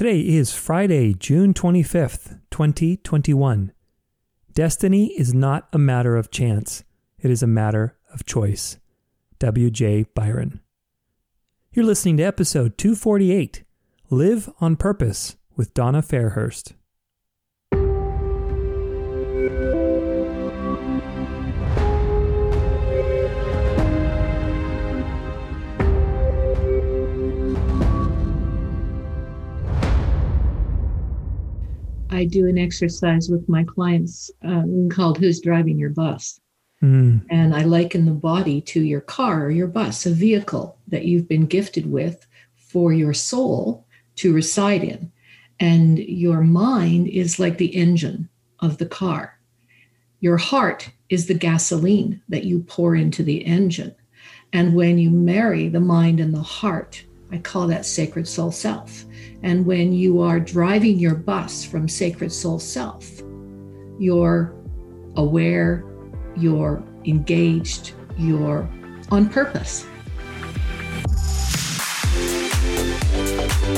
Today is Friday, June 25th, 2021. Destiny is not a matter of chance, it is a matter of choice. W.J. Bryan. You're listening to episode 248 Live on Purpose with Donna Fairhurst. I do an exercise with my clients um, called Who's Driving Your Bus? Mm. And I liken the body to your car or your bus, a vehicle that you've been gifted with for your soul to reside in. And your mind is like the engine of the car. Your heart is the gasoline that you pour into the engine. And when you marry the mind and the heart, I call that sacred soul self. And when you are driving your bus from sacred soul self, you're aware, you're engaged, you're on purpose.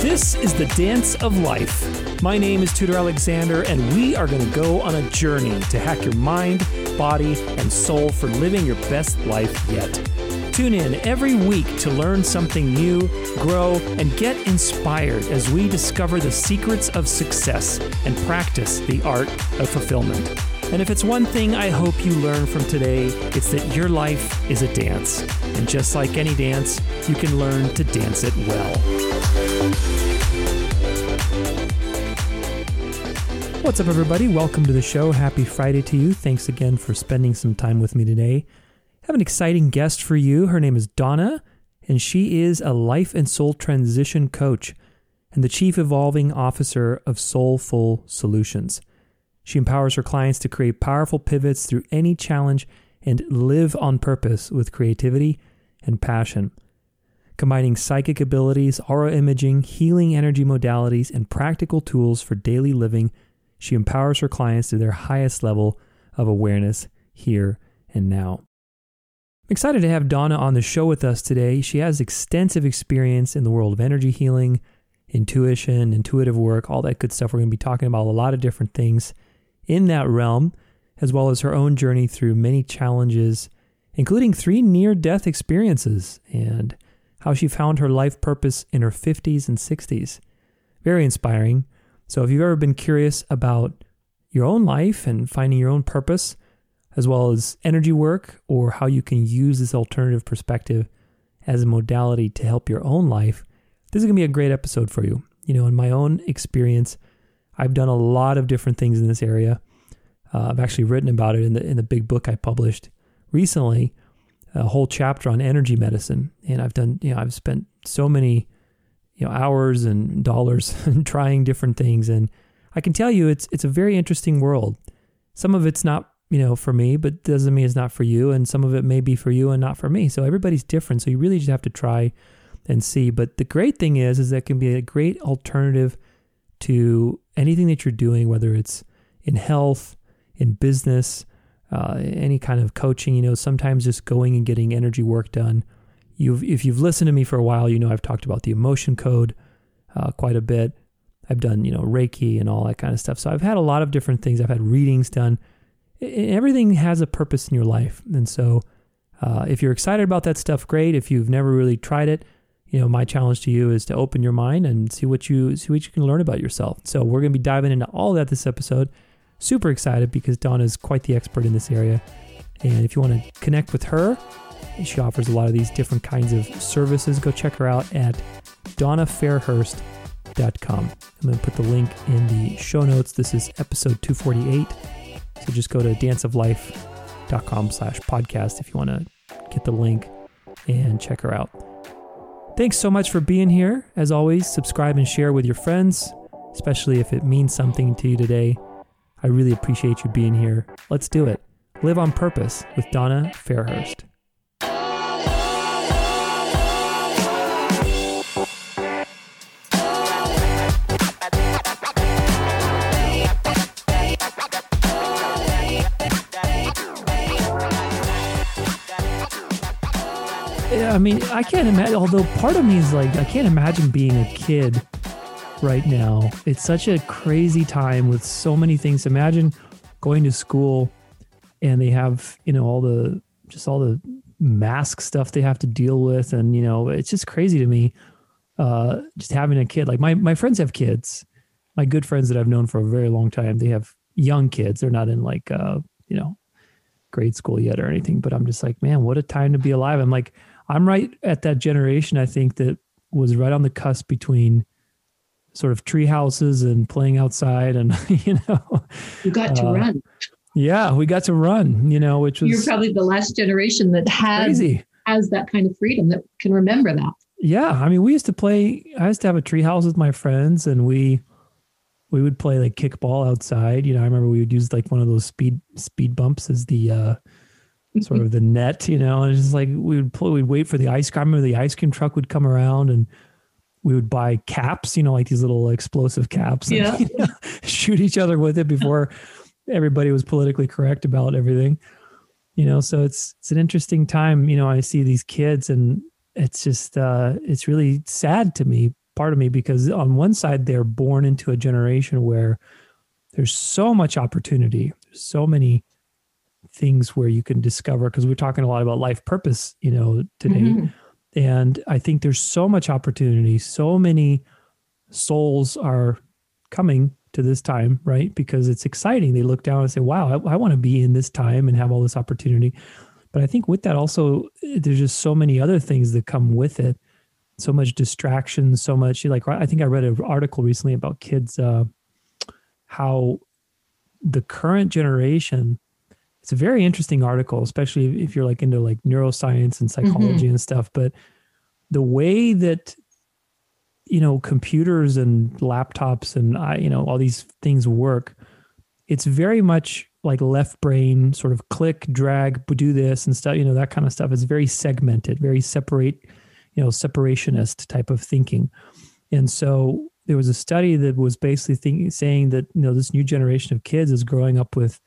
This is the Dance of Life. My name is Tudor Alexander, and we are going to go on a journey to hack your mind, body, and soul for living your best life yet. Tune in every week to learn something new, grow, and get inspired as we discover the secrets of success and practice the art of fulfillment. And if it's one thing I hope you learn from today, it's that your life is a dance. And just like any dance, you can learn to dance it well. What's up, everybody? Welcome to the show. Happy Friday to you. Thanks again for spending some time with me today. Have an exciting guest for you. Her name is Donna, and she is a life and soul transition coach and the chief evolving officer of Soulful Solutions. She empowers her clients to create powerful pivots through any challenge and live on purpose with creativity and passion. Combining psychic abilities, aura imaging, healing energy modalities, and practical tools for daily living, she empowers her clients to their highest level of awareness here and now. I'm excited to have Donna on the show with us today. She has extensive experience in the world of energy healing, intuition, intuitive work, all that good stuff. We're going to be talking about a lot of different things in that realm, as well as her own journey through many challenges, including three near death experiences, and how she found her life purpose in her 50s and 60s. Very inspiring. So, if you've ever been curious about your own life and finding your own purpose, as well as energy work or how you can use this alternative perspective as a modality to help your own life, this is going to be a great episode for you. You know, in my own experience, I've done a lot of different things in this area. Uh, I've actually written about it in the in the big book I published recently, a whole chapter on energy medicine, and I've done you know I've spent so many you know hours and dollars trying different things, and I can tell you it's it's a very interesting world. Some of it's not you know, for me, but doesn't mean it's not for you. And some of it may be for you and not for me. So everybody's different. So you really just have to try and see. But the great thing is, is that can be a great alternative to anything that you're doing, whether it's in health, in business, uh, any kind of coaching. You know, sometimes just going and getting energy work done. You've, if you've listened to me for a while, you know I've talked about the emotion code uh, quite a bit. I've done, you know, Reiki and all that kind of stuff. So I've had a lot of different things. I've had readings done everything has a purpose in your life. And so, uh, if you're excited about that stuff, great. If you've never really tried it, you know, my challenge to you is to open your mind and see what you see what you can learn about yourself. So we're going to be diving into all that this episode. Super excited because Donna is quite the expert in this area. And if you want to connect with her, she offers a lot of these different kinds of services. Go check her out at donnafairhurst.com. I'm going to put the link in the show notes. This is episode 248. So just go to danceoflife.com slash podcast if you want to get the link and check her out. Thanks so much for being here. As always, subscribe and share with your friends, especially if it means something to you today. I really appreciate you being here. Let's do it. Live on Purpose with Donna Fairhurst. I mean, I can't imagine. Although part of me is like, I can't imagine being a kid right now. It's such a crazy time with so many things. Imagine going to school and they have, you know, all the just all the mask stuff they have to deal with and you know, it's just crazy to me uh just having a kid. Like my my friends have kids. My good friends that I've known for a very long time, they have young kids. They're not in like uh, you know, grade school yet or anything, but I'm just like, man, what a time to be alive. I'm like I'm right at that generation I think that was right on the cusp between sort of tree houses and playing outside and you know you got to uh, run yeah we got to run you know which was you're probably the last generation that had crazy. has that kind of freedom that can remember that yeah i mean we used to play i used to have a tree house with my friends and we we would play like kickball outside you know i remember we would use like one of those speed speed bumps as the uh sort of the net you know and it's just like we would play we'd wait for the ice cream I remember the ice cream truck would come around and we would buy caps, you know, like these little explosive caps, and, yeah. You know, shoot each other with it before everybody was politically correct about everything. You know, so it's it's an interesting time. You know, I see these kids, and it's just uh, it's really sad to me, part of me, because on one side they're born into a generation where there's so much opportunity, there's so many things where you can discover. Because we're talking a lot about life purpose, you know, today. Mm-hmm and I think there's so much opportunity, so many souls are coming to this time, right? Because it's exciting. They look down and say, wow, I, I want to be in this time and have all this opportunity. But I think with that also, there's just so many other things that come with it. So much distraction, so much like I think I read an article recently about kids, uh, how the current generation it's a very interesting article, especially if you're like into like neuroscience and psychology mm-hmm. and stuff. But the way that you know computers and laptops and I, you know all these things work, it's very much like left brain sort of click, drag, do this and stuff. You know that kind of stuff. It's very segmented, very separate, you know, separationist type of thinking. And so there was a study that was basically thinking, saying that you know this new generation of kids is growing up with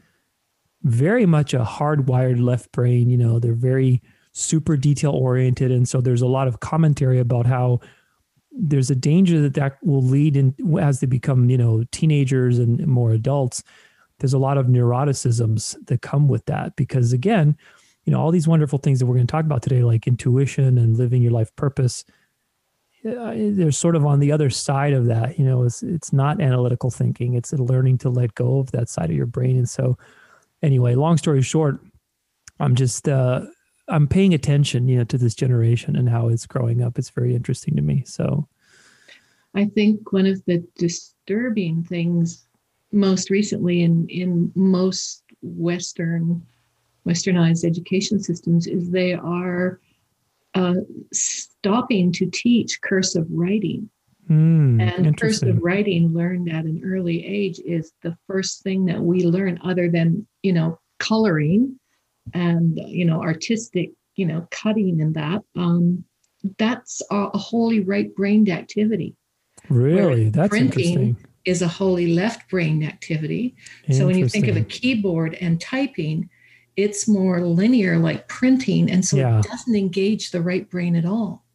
very much a hardwired left brain. You know, they're very super detail oriented. And so there's a lot of commentary about how there's a danger that that will lead in as they become, you know, teenagers and more adults. There's a lot of neuroticisms that come with that because, again, you know, all these wonderful things that we're going to talk about today, like intuition and living your life purpose, uh, they're sort of on the other side of that. You know, it's it's not analytical thinking; it's learning to let go of that side of your brain. And so, anyway, long story short, I'm just uh, I'm paying attention, you know, to this generation and how it's growing up. It's very interesting to me. So, I think one of the disturbing things most recently in in most Western westernized education systems is they are uh, stopping to teach cursive writing. Mm, and cursive writing learned at an early age is the first thing that we learn other than you know coloring and you know artistic you know cutting and that um that's a, a wholly right brained activity really? That's printing is a wholly left brained activity. So when you think of a keyboard and typing it's more linear like printing and so yeah. it doesn't engage the right brain at all.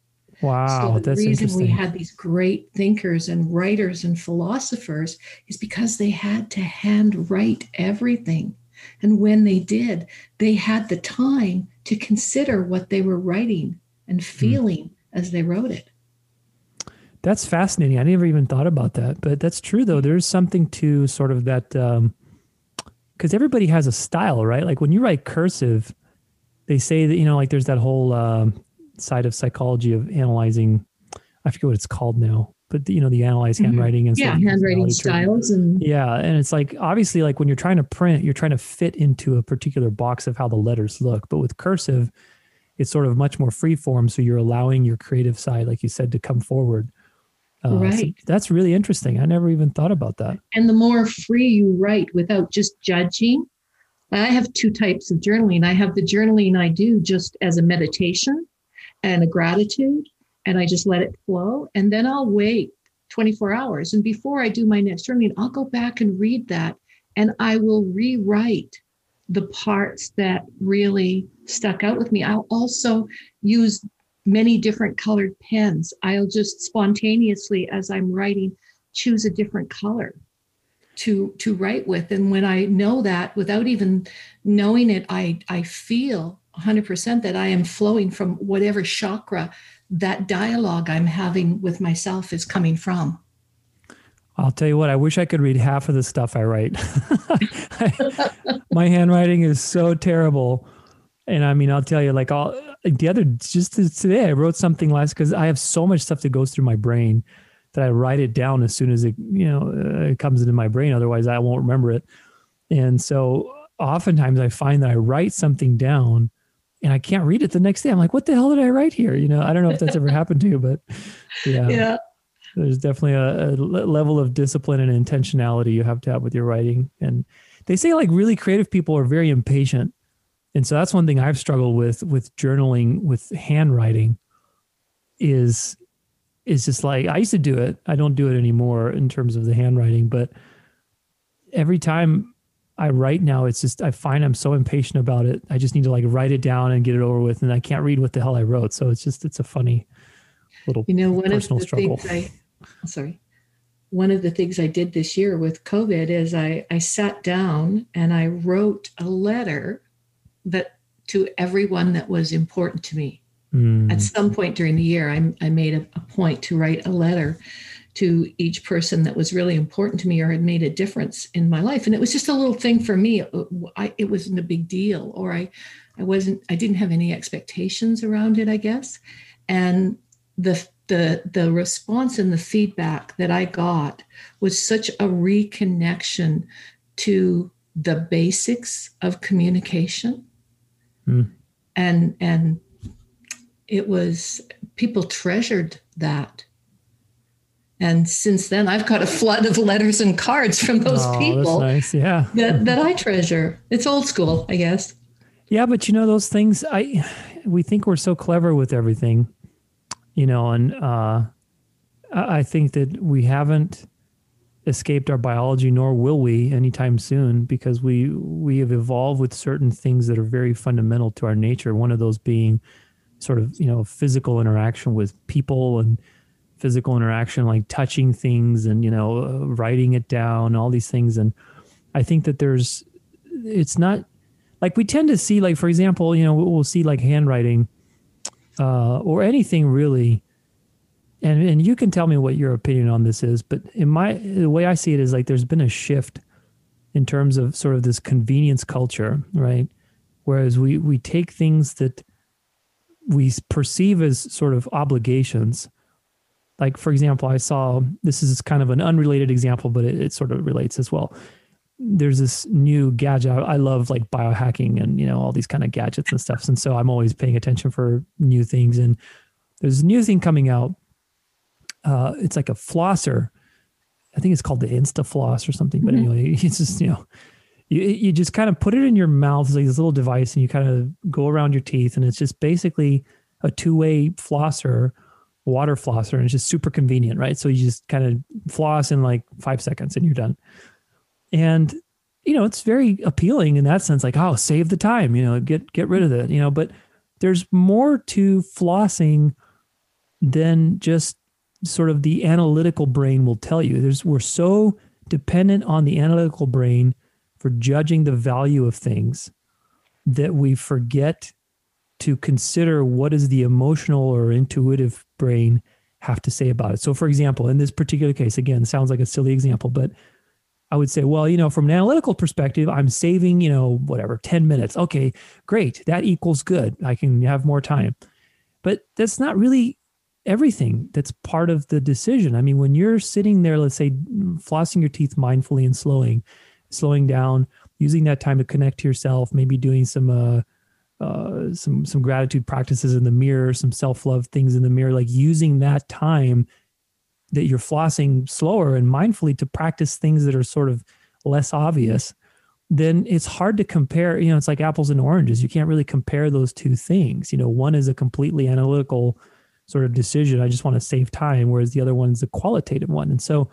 Wow, so the reason we had these great thinkers and writers and philosophers is because they had to hand write everything. And when they did, they had the time to consider what they were writing and hmm. feeling mm. as they wrote it. That's fascinating. I never even thought about that, but that's true though. There's something to sort of that um because everybody has a style, right? Like when you write cursive, they say that you know, like there's that whole um, side of psychology of analyzing. I forget what it's called now, but you know the analyze mm-hmm. handwriting and yeah, handwriting styles and yeah, and it's like obviously like when you're trying to print, you're trying to fit into a particular box of how the letters look. But with cursive, it's sort of much more free form, so you're allowing your creative side, like you said, to come forward. Uh, right. So that's really interesting. I never even thought about that. And the more free you write without just judging, I have two types of journaling. I have the journaling I do just as a meditation, and a gratitude and I just let it flow. And then I'll wait 24 hours. And before I do my next journaling, I'll go back and read that and I will rewrite the parts that really stuck out with me. I'll also use many different colored pens. I'll just spontaneously, as I'm writing, choose a different color to to write with and when i know that without even knowing it i i feel 100% that i am flowing from whatever chakra that dialogue i'm having with myself is coming from I'll tell you what, I wish I could read half of the stuff I write. my handwriting is so terrible. And I mean, I'll tell you, like all the other, just today, I wrote something last because I have so much stuff that goes through my brain that I write it down as soon as it, you know, uh, it comes into my brain. Otherwise, I won't remember it. And so, oftentimes, I find that I write something down, and I can't read it the next day. I'm like, what the hell did I write here? You know, I don't know if that's ever happened to you, but yeah. Yeah there's definitely a, a, level of discipline and intentionality you have to have with your writing and they say like really creative people are very impatient and so that's one thing i've struggled with with journaling with handwriting is is just like i used to do it i don't do it anymore in terms of the handwriting but every time i write now it's just i find i'm so impatient about it i just need to like write it down and get it over with and i can't read what the hell i wrote so it's just it's a funny little you know one of the struggle. things i sorry. One of the things I did this year with COVID is I, I sat down and I wrote a letter that to everyone that was important to me. Mm. At some point during the year, I, I made a, a point to write a letter to each person that was really important to me or had made a difference in my life and it was just a little thing for me I, it wasn't a big deal or i i wasn't i didn't have any expectations around it i guess and the the the response and the feedback that I got was such a reconnection to the basics of communication. Mm. And and it was people treasured that. And since then I've got a flood of letters and cards from those oh, people nice. yeah. that, that I treasure. It's old school, I guess. Yeah, but you know those things I we think we're so clever with everything you know, and uh, I think that we haven't escaped our biology, nor will we anytime soon, because we we have evolved with certain things that are very fundamental to our nature. One of those being sort of you know physical interaction with people and physical interaction like touching things and you know uh, writing it down all these things and i think that there's it's not like we tend to see like for example you know we'll see like handwriting uh, or anything really. And and you can tell me what your opinion on this is, but in my the way I see it is like there's been a shift in terms of sort of this convenience culture, right? Whereas we we take things that we perceive as sort of obligations. Like for example, I saw this is kind of an unrelated example, but it, it sort of relates as well there's this new gadget. I love like biohacking and you know all these kind of gadgets and stuff. And so I'm always paying attention for new things. And there's a new thing coming out. Uh, it's like a flosser. I think it's called the InstaFloss or something. But mm-hmm. anyway, it's just you know, you you just kind of put it in your mouth. It's like this little device, and you kind of go around your teeth, and it's just basically a two way flosser, water flosser, and it's just super convenient, right? So you just kind of floss in like five seconds, and you're done. And you know it's very appealing in that sense like oh save the time you know get get rid of it you know? But there's more to flossing than just sort of the analytical brain will tell you. There's we're so dependent on the analytical brain for judging the value of things that we forget to consider what does the emotional or intuitive brain have to say about it. So for example, in this particular case, again, sounds like a silly example, but I would say, well, you know, from an analytical perspective, I'm saving, you know, whatever, 10 minutes. Okay, great. That equals good. I can have more time. But that's not really everything that's part of the decision. I mean, when you're sitting there, let's say flossing your teeth mindfully and slowing, slowing down, using that time to connect to yourself, maybe doing some uh, uh, some some gratitude practices in the mirror, some self love things in the mirror, like using that time that you're flossing slower and mindfully to practice things that are sort of less obvious, then it's hard to compare. You know, it's like apples and oranges. You can't really compare those two things. You know, one is a completely analytical sort of decision. I just want to save time, whereas the other one is a qualitative one. And so,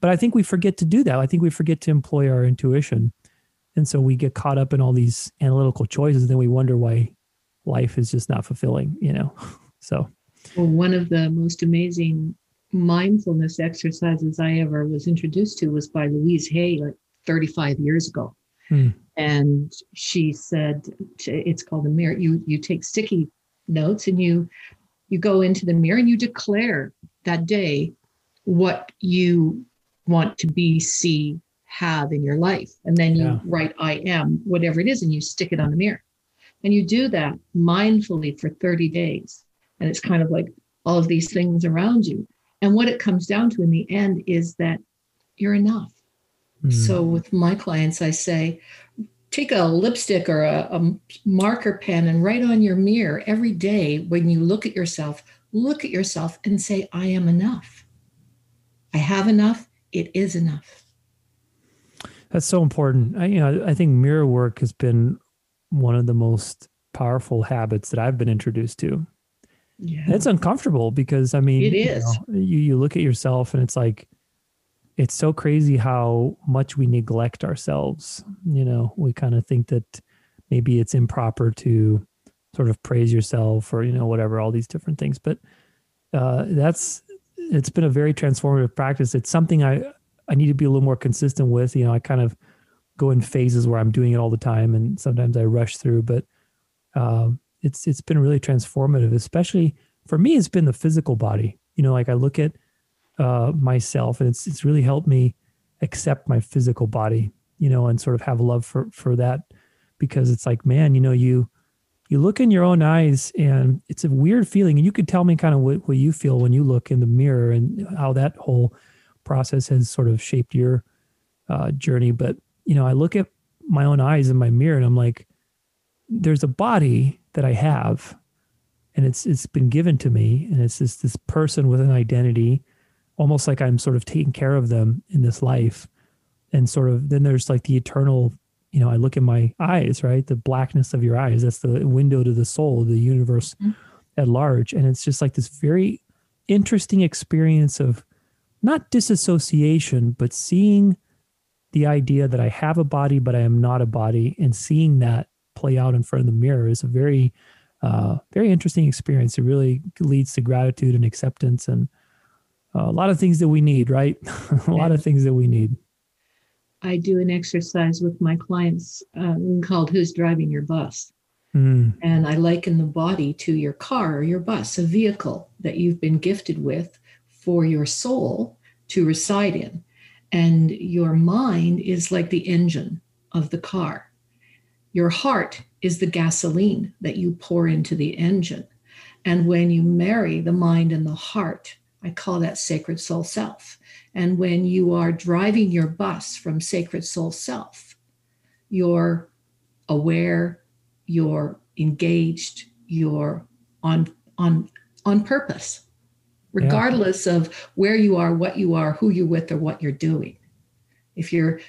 but I think we forget to do that. I think we forget to employ our intuition. And so we get caught up in all these analytical choices. And then we wonder why life is just not fulfilling, you know? So, well, one of the most amazing mindfulness exercises I ever was introduced to was by Louise Hay, like 35 years ago. Hmm. And she said, it's called a mirror. You you take sticky notes and you you go into the mirror and you declare that day what you want to be, see, have in your life. And then you yeah. write I am, whatever it is, and you stick it on the mirror. And you do that mindfully for 30 days. And it's kind of like all of these things around you. And what it comes down to in the end is that you're enough. Mm. So with my clients, I say, take a lipstick or a, a, marker pen and write on your mirror every day when you look at yourself, look at yourself and say, I am enough. I have enough. It is enough. That's so important. I, you know, I think mirror work has been one of the most powerful habits that I've been introduced to. Yeah. it's uncomfortable because I mean, it is. You, know, you, you look at yourself and it's like, it's so crazy how much we neglect ourselves. You know, we kind of think that maybe it's improper to sort of praise yourself or, you know, whatever, all these different things. But uh, that's, it's been a very transformative practice. It's something I, I need to be a little more consistent with. You know, I kind of go in phases where I'm doing it all the time and sometimes I rush through, but uh, it's, it's been really transformative, especially for me, it's been the physical body. You know, like I look at, uh, myself, and it's it's really helped me accept my physical body, you know, and sort of have love for for that because it's like, man, you know, you you look in your own eyes and it's a weird feeling and you could tell me kind of what, what you feel when you look in the mirror and how that whole process has sort of shaped your uh, journey but you know i look at my own eyes in my mirror and i'm like there's a body that i have and it's it's been given to me and it's this this person with an identity almost like I'm sort of taking care of them in this life. And sort of then there's like the eternal, you know, I look in my eyes, right? The blackness of your eyes. That's the window to the soul, the universe mm-hmm. at large. And it's just like this very interesting experience of not disassociation, but seeing the idea that I have a body, but I am not a body, and seeing that play out in front of the mirror is a very, uh, very interesting experience. It really leads to gratitude and acceptance and uh, a lot of things that we need, right? a lot of things that we need. I do an exercise with my clients uh, called Who's Driving Your Bus? Mm. And I liken the body to your car or your bus, a vehicle that you've been gifted with for your soul to reside in. And your mind is like the engine of the car. Your heart is the gasoline that you pour into the engine. And when you marry the mind and the heart, I call that sacred soul self. And when you are driving your bus from sacred soul self, you're aware, you're engaged, you're on on on purpose, regardless yeah. of where you are, what you are, who you're with, or what you're doing. If you're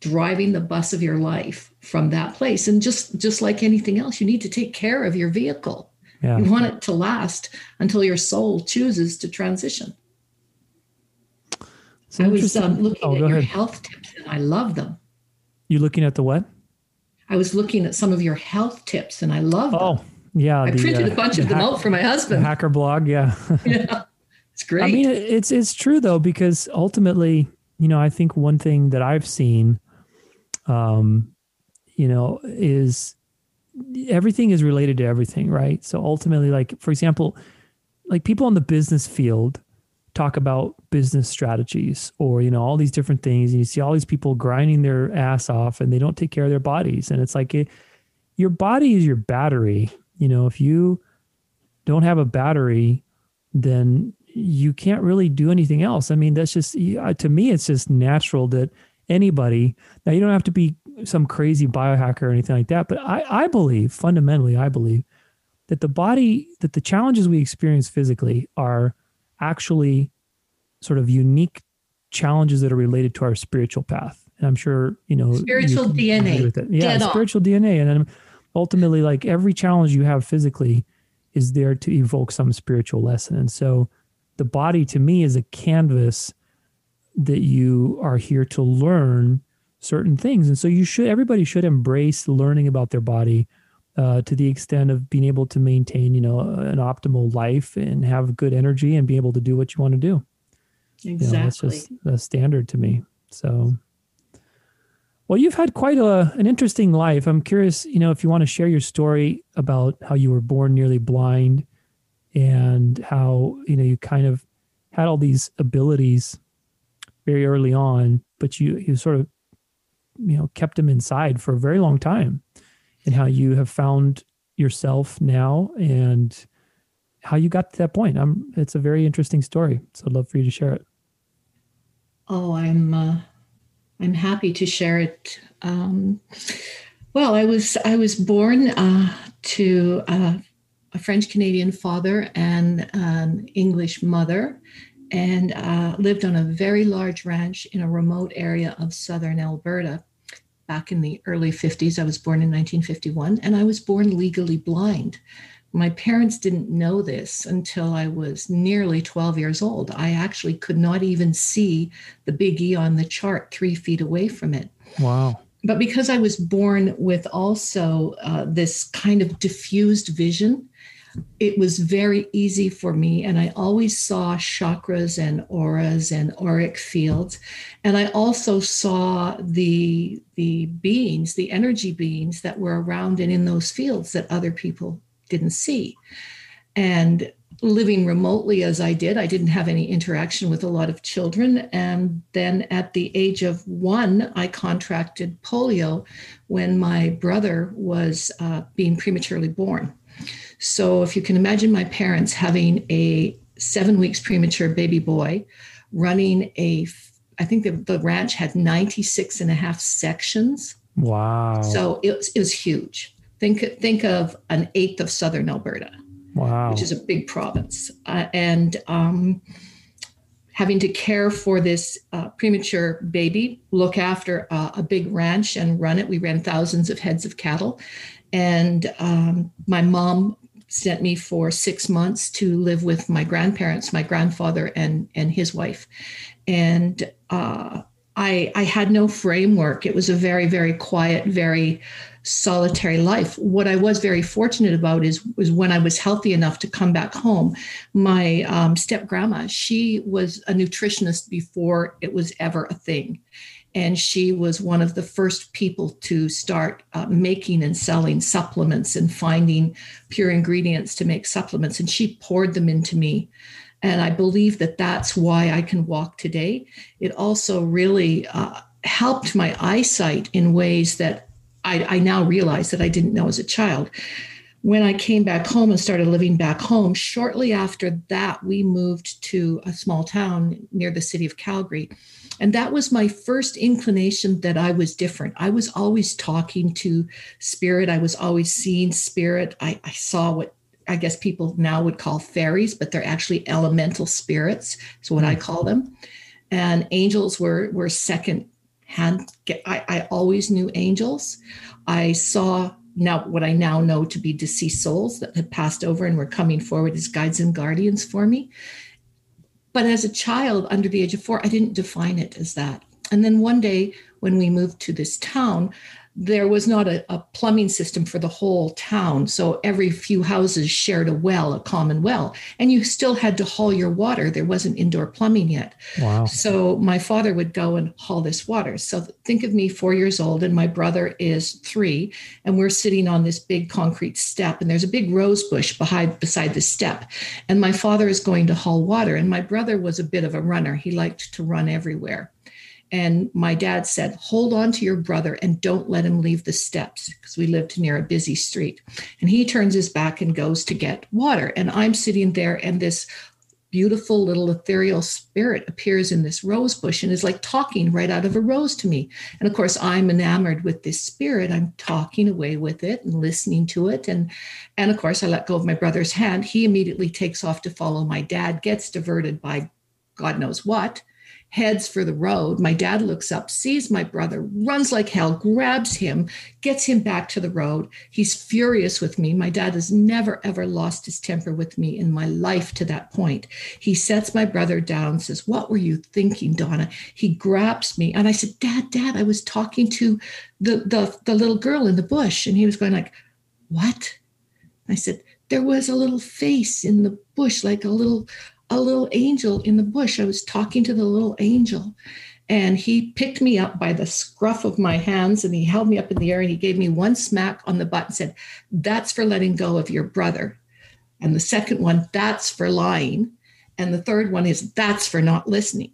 driving the bus of your life from that place, and just just like anything else, you need to take care of your vehicle yeah. You want it to last until your soul chooses to transition. So I was um, looking oh, at your ahead. health tips and I love them. You looking at the what? I was looking at some of your health tips and I love oh, them. Yeah. I the, printed uh, a bunch of them out for my husband. hacker blog, yeah. yeah. It's great. I mean, it's it's true though because ultimately, you know, I think one thing that I've seen, um, you know, is everything is related to everything, right? So ultimately, like for example, like people in the business field talk about business strategies or you know all these different things and you see all these people grinding their ass off and they don't take care of their bodies and it's like it, your body is your battery you know if you don't have a battery then you can't really do anything else i mean that's just uh, to me it's just natural that anybody now you don't have to be some crazy biohacker or anything like that. But I, I believe, fundamentally, I believe that the body, that the challenges we experience physically are actually sort of unique challenges that are related to our spiritual path. And I'm sure, you know, spiritual DNA. Yeah, Dead spiritual on. DNA. And then ultimately, like every challenge you have physically is there to evoke some spiritual lesson. And so the body to me is a canvas that you are here to learn certain things. And so you should everybody should embrace learning about their body uh, to the extent of being able to maintain, you know, an optimal life and have good energy and be able to do what you want to do. Exactly. You know, that's just a standard to me. So, well, you've had quite a, an interesting life. I'm curious, you know, if you want to share your story about how you were born nearly blind and how, you know, you kind of had all these abilities very early on, but you, you sort of, you know, kept them inside for a very long time and how you have found yourself now and how you got to that point. I'm, it's a very interesting story. So I'd love for you to share it. Oh, I'm, uh, I'm happy to share it. Um, well, I was, I was born uh, to uh, a French Canadian father and an English mother, and uh, lived on a very large ranch in a remote area of southern Alberta back in the early 50s. I was born in 1951, and I was born legally blind. My parents didn't know this until I was nearly 12 years old. I actually could not even see the big E on the chart three feet away from it. Wow. But because I was born with also uh, this kind of diffused vision, it was very easy for me. And I always saw chakras and auras and auric fields. And I also saw the, the beings, the energy beings that were around and in those fields that other people didn't see. And living remotely as I did, I didn't have any interaction with a lot of children. And then at the age of one, I contracted polio when my brother was uh, being prematurely born. So if you can imagine my parents having a seven weeks premature baby boy running a, I think the, the ranch had 96 and a half sections. Wow. So it was, it was huge. Think, think of an eighth of Southern Alberta. Wow. Which is a big province. Uh, and um, having to care for this uh, premature baby, look after uh, a big ranch and run it. We ran thousands of heads of cattle. And um, my mom sent me for six months to live with my grandparents, my grandfather and and his wife, and uh, I I had no framework. It was a very very quiet, very solitary life. What I was very fortunate about is was when I was healthy enough to come back home. My um, step grandma, she was a nutritionist before it was ever a thing, and she was one of the first people to start uh, making and selling supplements and finding pure ingredients to make supplements and she poured them into me and i believe that that's why i can walk today it also really uh, helped my eyesight in ways that I, I now realize that i didn't know as a child when I came back home and started living back home, shortly after that, we moved to a small town near the city of Calgary. And that was my first inclination that I was different. I was always talking to spirit, I was always seeing spirit. I, I saw what I guess people now would call fairies, but they're actually elemental spirits, is what I hmm. call them. And angels were, were second hand. I, I always knew angels. I saw now what I now know to be deceased souls that had passed over and were coming forward as guides and guardians for me. But as a child under the age of four, I didn't define it as that. And then one day when we moved to this town, there was not a, a, plumbing system for the whole town. So every few houses shared a well, a common well, and you still had to haul your water. There wasn't indoor plumbing yet. Wow. So my father would go and haul this water. So think of me four years old, and my brother is three, and we're sitting on this big concrete step, and there's a big rose bush behind beside the step. And my father is going to haul water, and my brother was a bit of a runner. He liked to run everywhere. And my dad said, Hold on to your brother and don't let him leave the steps because we lived near a busy street. And he turns his back and goes to get water. And I'm sitting there, and this beautiful little ethereal spirit appears in this rose bush and is like talking right out of a rose to me. And of course, I'm enamored with this spirit. I'm talking away with it and listening to it. And, and of course, I let go of my brother's hand. He immediately takes off to follow my dad, gets diverted by God knows what heads for the road. My dad looks up, sees my brother, runs like hell, grabs him, gets him back to the road. He's furious with me. My dad has never, ever lost his temper with me in my life to that point. He sets my brother down, says, What were you thinking, Donna? He grabs me. And I said, Dad, Dad, I was talking to the, the, the little girl in the bush. And he was going like, What? I said, There was a little face in the bush, like a little a little angel in the bush. I was talking to the little angel. And he picked me up by the scruff of my hands and he held me up in the air and he gave me one smack on the butt and said, That's for letting go of your brother. And the second one, That's for lying. And the third one is, That's for not listening.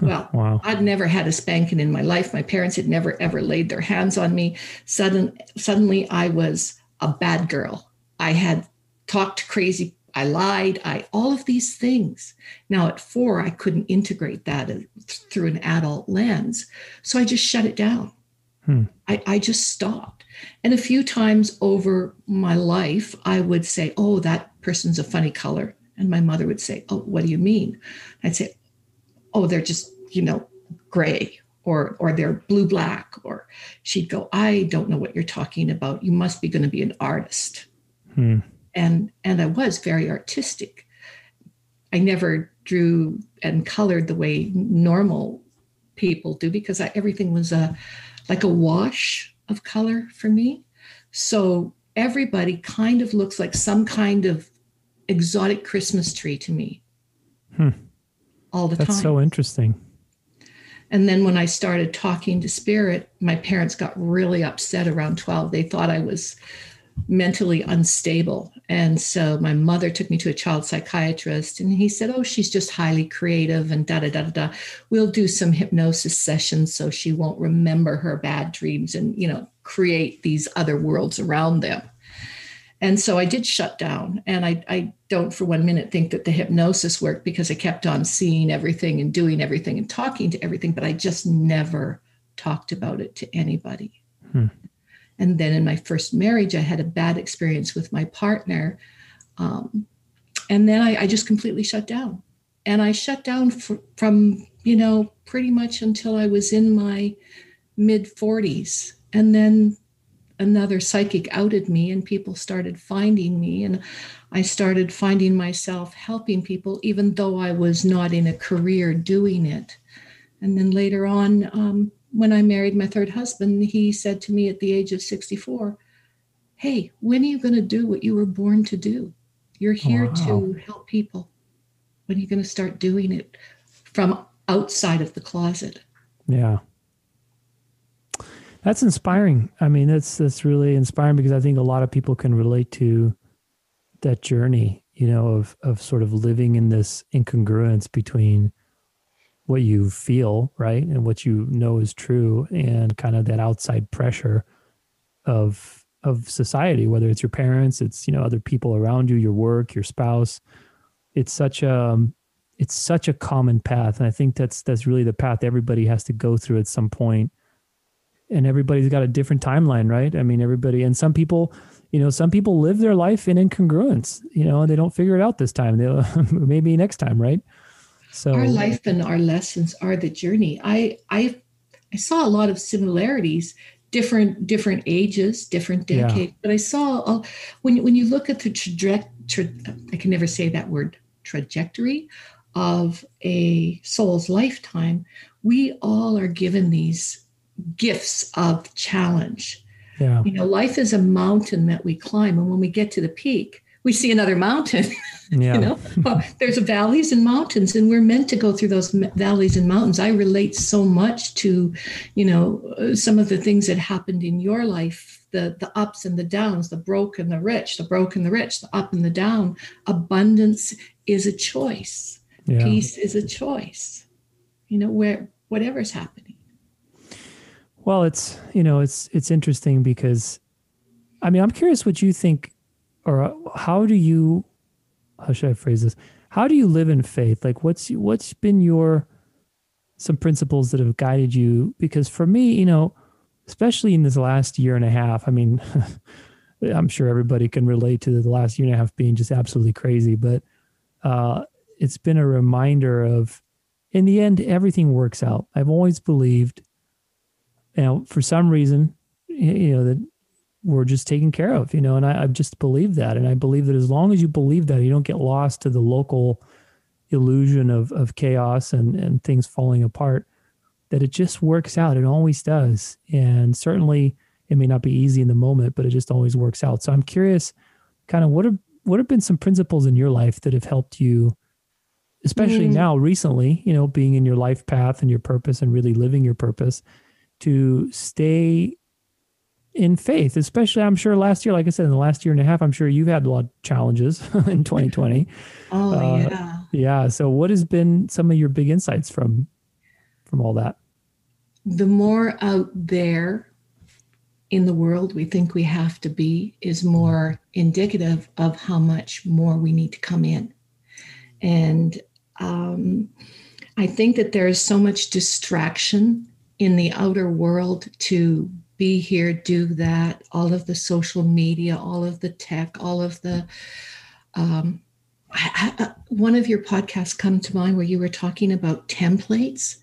Well, wow. I'd never had a spanking in my life. My parents had never ever laid their hands on me. Sudden, suddenly, I was a bad girl. I had talked crazy I lied, I all of these things. Now at four, I couldn't integrate that through an adult lens. So I just shut it down. Hmm. I, I just stopped. And a few times over my life, I would say, Oh, that person's a funny color. And my mother would say, Oh, what do you mean? I'd say, Oh, they're just, you know, gray or or they're blue black. Or she'd go, I don't know what you're talking about. You must be going to be an artist. Hmm and and I was very artistic. I never drew and colored the way normal people do because I, everything was a like a wash of color for me. So everybody kind of looks like some kind of exotic Christmas tree to me. Hmm. All the That's time. That's so interesting. And then when I started talking to spirit, my parents got really upset around 12. They thought I was mentally unstable. And so my mother took me to a child psychiatrist and he said, Oh, she's just highly creative and da da da da da. We'll do some hypnosis sessions so she won't remember her bad dreams and, you know, create these other worlds around them. And so I did shut down. And I, I don't for one minute think that the hypnosis worked because I kept on seeing everything and doing everything and talking to everything, but I just never talked about it to anybody. Hmm. And then in my first marriage, I had a bad experience with my partner. Um, and then I, I, just completely shut down. And I shut down for, from, you know, pretty much until I was in my mid 40s. And then another psychic outed me, and people started finding me. And I started finding myself helping people, even though I was not in a career doing it. And then later on, um, when I married my third husband, he said to me at the age of 64, Hey, when are you going to do what you were born to do? You're here wow. to help people. When are you going to start doing it from outside of the closet? Yeah. That's inspiring. I mean, that's that's really inspiring because I think a lot of people can relate to that journey, you know, of of sort of living in this incongruence between what you feel, right? And what you know is true and kind of that outside pressure of of society, whether it's your parents, it's you know other people around you, your work, your spouse. It's such a um, it's such a common path. And I think that's that's really the path everybody has to go through at some point. And everybody's got a different timeline, right? I mean, everybody and some people, you know, some people live their life in incongruence, you know, and they don't figure it out this time. They'll maybe next time, right? So our life and our lessons are the journey. I I I saw a lot of similarities, different different ages, different decades. Yeah. But I saw uh, when when you look at the trajectory, tra- I can never say that word trajectory of a soul's lifetime. We all are given these gifts of challenge. Yeah. You know, life is a mountain that we climb, and when we get to the peak, we see another mountain. Yeah. you know, well, there's valleys and mountains, and we're meant to go through those valleys and mountains. I relate so much to, you know, uh, some of the things that happened in your life the the ups and the downs, the broke and the rich, the broke and the rich, the up and the down. Abundance is a choice. Yeah. Peace is a choice. You know, where whatever's happening. Well, it's you know, it's it's interesting because I mean, I'm curious what you think or how do you how should I phrase this? How do you live in faith? Like what's what's been your some principles that have guided you? Because for me, you know, especially in this last year and a half, I mean, I'm sure everybody can relate to the last year and a half being just absolutely crazy, but uh, it's been a reminder of, in the end, everything works out. I've always believed, you know, for some reason, you know, that we're just taken care of, you know, and I, I've just believe that. And I believe that as long as you believe that, you don't get lost to the local illusion of, of chaos and, and things falling apart, that it just works out. It always does. And certainly it may not be easy in the moment, but it just always works out. So I'm curious, kind of what have what have been some principles in your life that have helped you, especially mm. now recently, you know, being in your life path and your purpose and really living your purpose to stay in faith, especially I'm sure last year, like I said, in the last year and a half, I'm sure you've had a lot of challenges in 2020. oh uh, yeah. Yeah. So what has been some of your big insights from from all that? The more out there in the world we think we have to be is more indicative of how much more we need to come in. And um, I think that there is so much distraction in the outer world to be here, do that, all of the social media, all of the tech, all of the. Um, I, I, one of your podcasts come to mind where you were talking about templates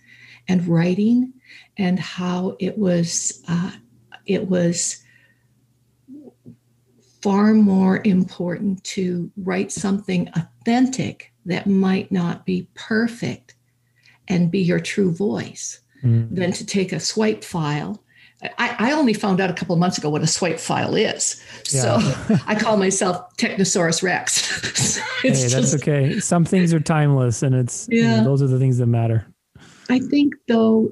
and writing and how it was uh, it was far more important to write something authentic that might not be perfect and be your true voice mm. than to take a swipe file I, I, only found out a couple of months ago what a swipe file is. Yeah. So I call myself Technosaurus Rex. hey, that's just, okay. Some things are timeless and it's, yeah. You know, those are the things that matter. I think though,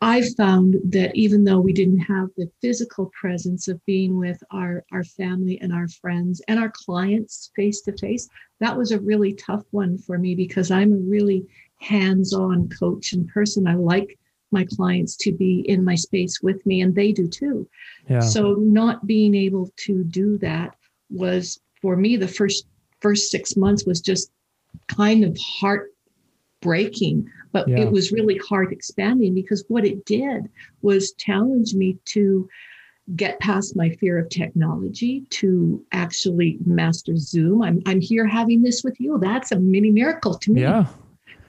I found that even though we didn't have the physical presence of being with our, our family and our friends and our clients face to face, that was a really tough one for me because I'm a really hands on coach and person. I like my clients to be in my space with me and they do too. Yeah. so not being able to do that was for me the first first six months was just kind of heartbreaking but yeah. it was really hard expanding because what it did was challenge me to get past my fear of technology to actually master zoom. I'm, I'm here having this with you. That's a mini miracle to me. Yeah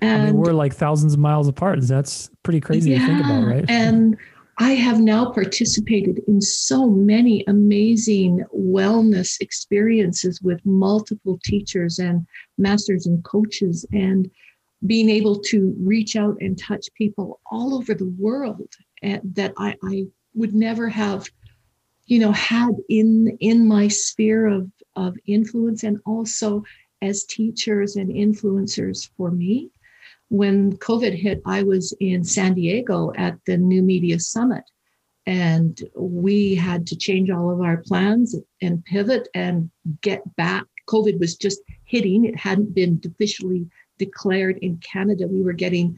and I mean, we're like thousands of miles apart. That's pretty crazy yeah, to think about, right? And I have now participated in so many amazing wellness experiences with multiple teachers and masters and coaches, and being able to reach out and touch people all over the world eh, that I, I would never have, you know, had in in my sphere of of influence, and also as teachers and influencers for me when COVID hit, I was in San Diego at the New Media Summit, and we had to change all of our plans and pivot and get back. COVID was just hitting, it hadn't been officially declared in Canada. We were getting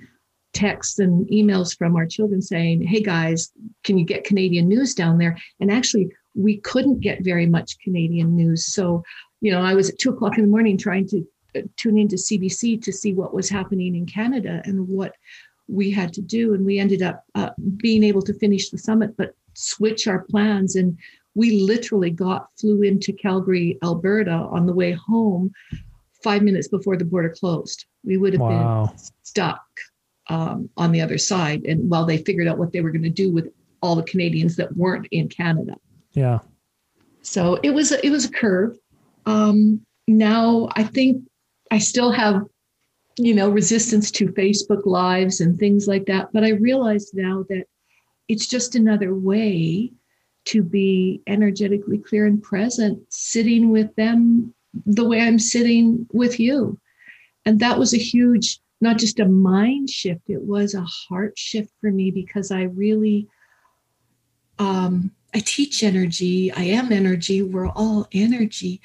texts and emails from our children saying, Hey guys, can you get Canadian news down there? And actually, we couldn't get very much Canadian news. So, you know, I was at two o'clock in the morning trying to tune into CBC to see what was happening in Canada and what we had to do. And we ended up uh, being able to finish the summit, but switch our plans. And we literally got flew into Calgary, Alberta on the way home five minutes before the border closed. We would have wow. been stuck um, on the other side. And while they figured out what they were going to do with all the Canadians that weren't in Canada. Yeah. So it was a, it was a curve. Um, now I think I still have, you know, resistance to Facebook lives and things like that. But I realize now that it's just another way to be energetically clear and present, sitting with them the way I'm sitting with you. And that was a huge, not just a mind shift, it was a heart shift for me because I really, um, I teach energy, I am energy, we're all energy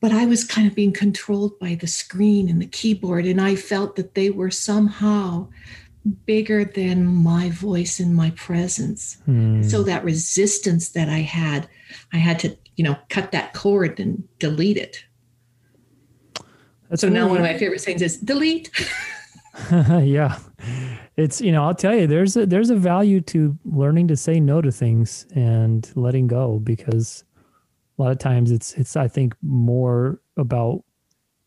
but I was kind of being controlled by the screen and the keyboard, and I felt that they were somehow bigger than my voice and my presence. Mm. So that resistance that I had, I had to, you know, cut that cord and delete it. That's so now one of my favorite things is delete. yeah. It's, you know, I'll tell you, there's a there's a value to learning to say no to things and letting go because a lot of times it's it's I think more about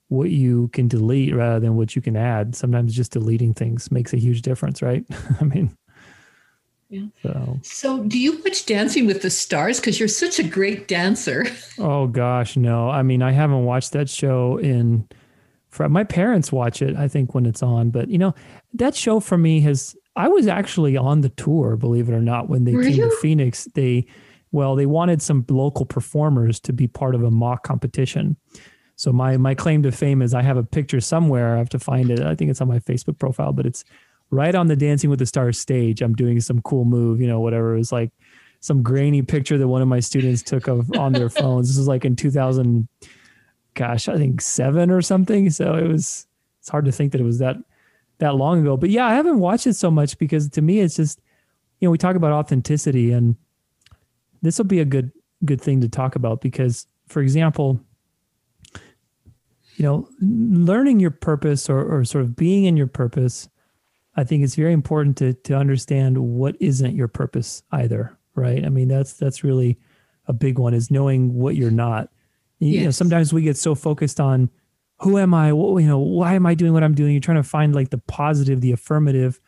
what you can delete rather than what you can add. Sometimes just deleting things makes a huge difference, right? I mean, yeah. So. so, do you watch Dancing with the Stars? Because you're such a great dancer. Oh gosh, no. I mean, I haven't watched that show in. For, my parents watch it, I think, when it's on. But you know, that show for me has I was actually on the tour, believe it or not, when they Were came you? to Phoenix. They, well, they wanted some local performers to be part of a mock competition. So my my claim to fame is I have a picture somewhere. I have to find it. I think it's on my Facebook profile, but it's right on the Dancing with the Stars stage. I'm doing some cool move, you know, whatever. It was like some grainy picture that one of my students took of on their phones. This was like in 2000, gosh, I think seven or something. So it was. It's hard to think that it was that that long ago. But yeah, I haven't watched it so much because to me it's just you know, we talk about authenticity and this will be a good good thing to talk about because for example, you know, learning your purpose or, or sort of being in your purpose, I think it's very important to to understand what isn't your purpose either, right? I mean, that's that's really a big one is knowing what you're not. You know, sometimes we get so focused on who am I? What, you know, why am I doing what I'm doing? You're trying to find like the positive, the affirmative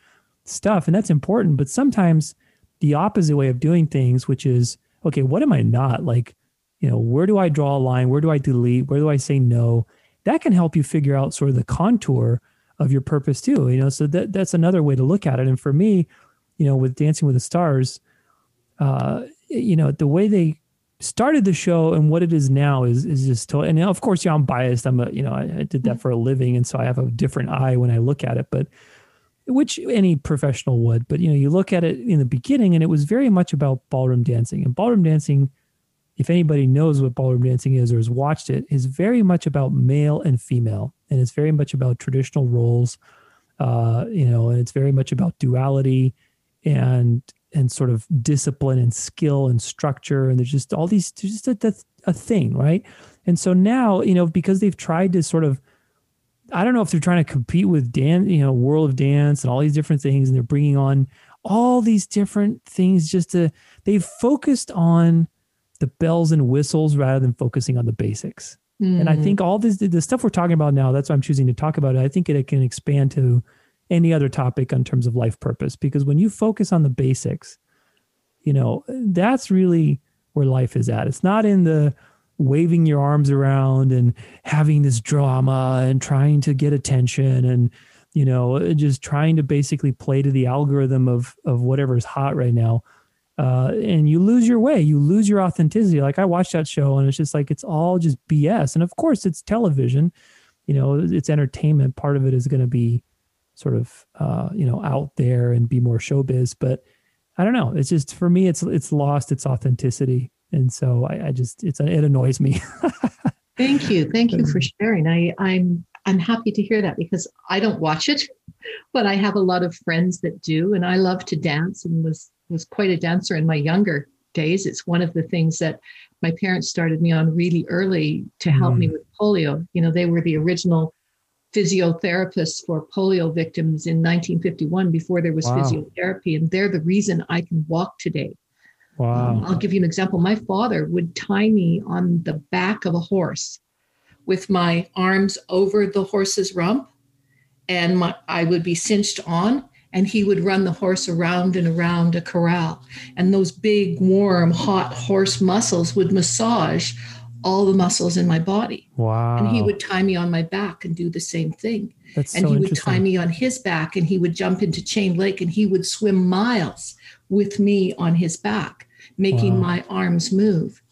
stuff, and that's important. But sometimes the opposite way of doing things, which is okay, what am I not? Like, you know, where do I draw a line? Where do I delete? Where do I say no? That can help you figure out sort of the contour of your purpose too. You know, so that that's another way to look at it. And for me, you know, with Dancing with the Stars, uh, you know, the way they started the show and what it is now is is just total. And of course, yeah, I'm biased. I'm a you know I, I did that for a living, and so I have a different eye when I look at it. But which any professional would. But you know, you look at it in the beginning, and it was very much about ballroom dancing. And ballroom dancing, if anybody knows what ballroom dancing is or has watched it, is very much about male and female, and it's very much about traditional roles. Uh, you know, and it's very much about duality and and sort of discipline and skill and structure and there's just all these just a, a thing right and so now you know because they've tried to sort of i don't know if they're trying to compete with dan you know world of dance and all these different things and they're bringing on all these different things just to they've focused on the bells and whistles rather than focusing on the basics and I Mhm. think all this, the stuff we're talking about now, that's why I'm choosing to talk about it. I think it can expand to any other topic in terms of life purpose, because when you focus on the basics, you know, that's really where life is at. It's not in the waving your arms around and having this drama and trying to get attention and, you know, just trying to basically play to the algorithm of, of whatever's hot right now uh, and you lose your way. You lose your authenticity. Like I watched that show, and it's just like it's all just BS. And of course, it's television. You know, it's entertainment. Part of it is going to be sort of uh, you know out there and be more showbiz. But I don't know. It's just for me, it's it's lost its authenticity, and so I, I just it's it annoys me. Thank you. Thank you for sharing. I, I'm I'm happy to hear that because I don't watch it, but I have a lot of friends that do, and I love to dance and was was quite a dancer in my younger days. It's one of the things that my parents started me on really early to help me mm. with polio. You know, they were the original physiotherapists for polio victims in 1951 before there was Wow. physiotherapy, and they're the reason I can walk today. Um. I'll give you an example. My father would tie me on the back of a horse with my arms over the horse's rump, and my, I would be cinched on, and he would run the horse around and around a corral. And those big, warm, hot horse muscles would massage all the muscles in my body. Wow. And he would tie me on my back and do the same thing That's and so he would tie me on his back and he would jump into chain lake and he would swim miles with me on his back making Wow. my arms move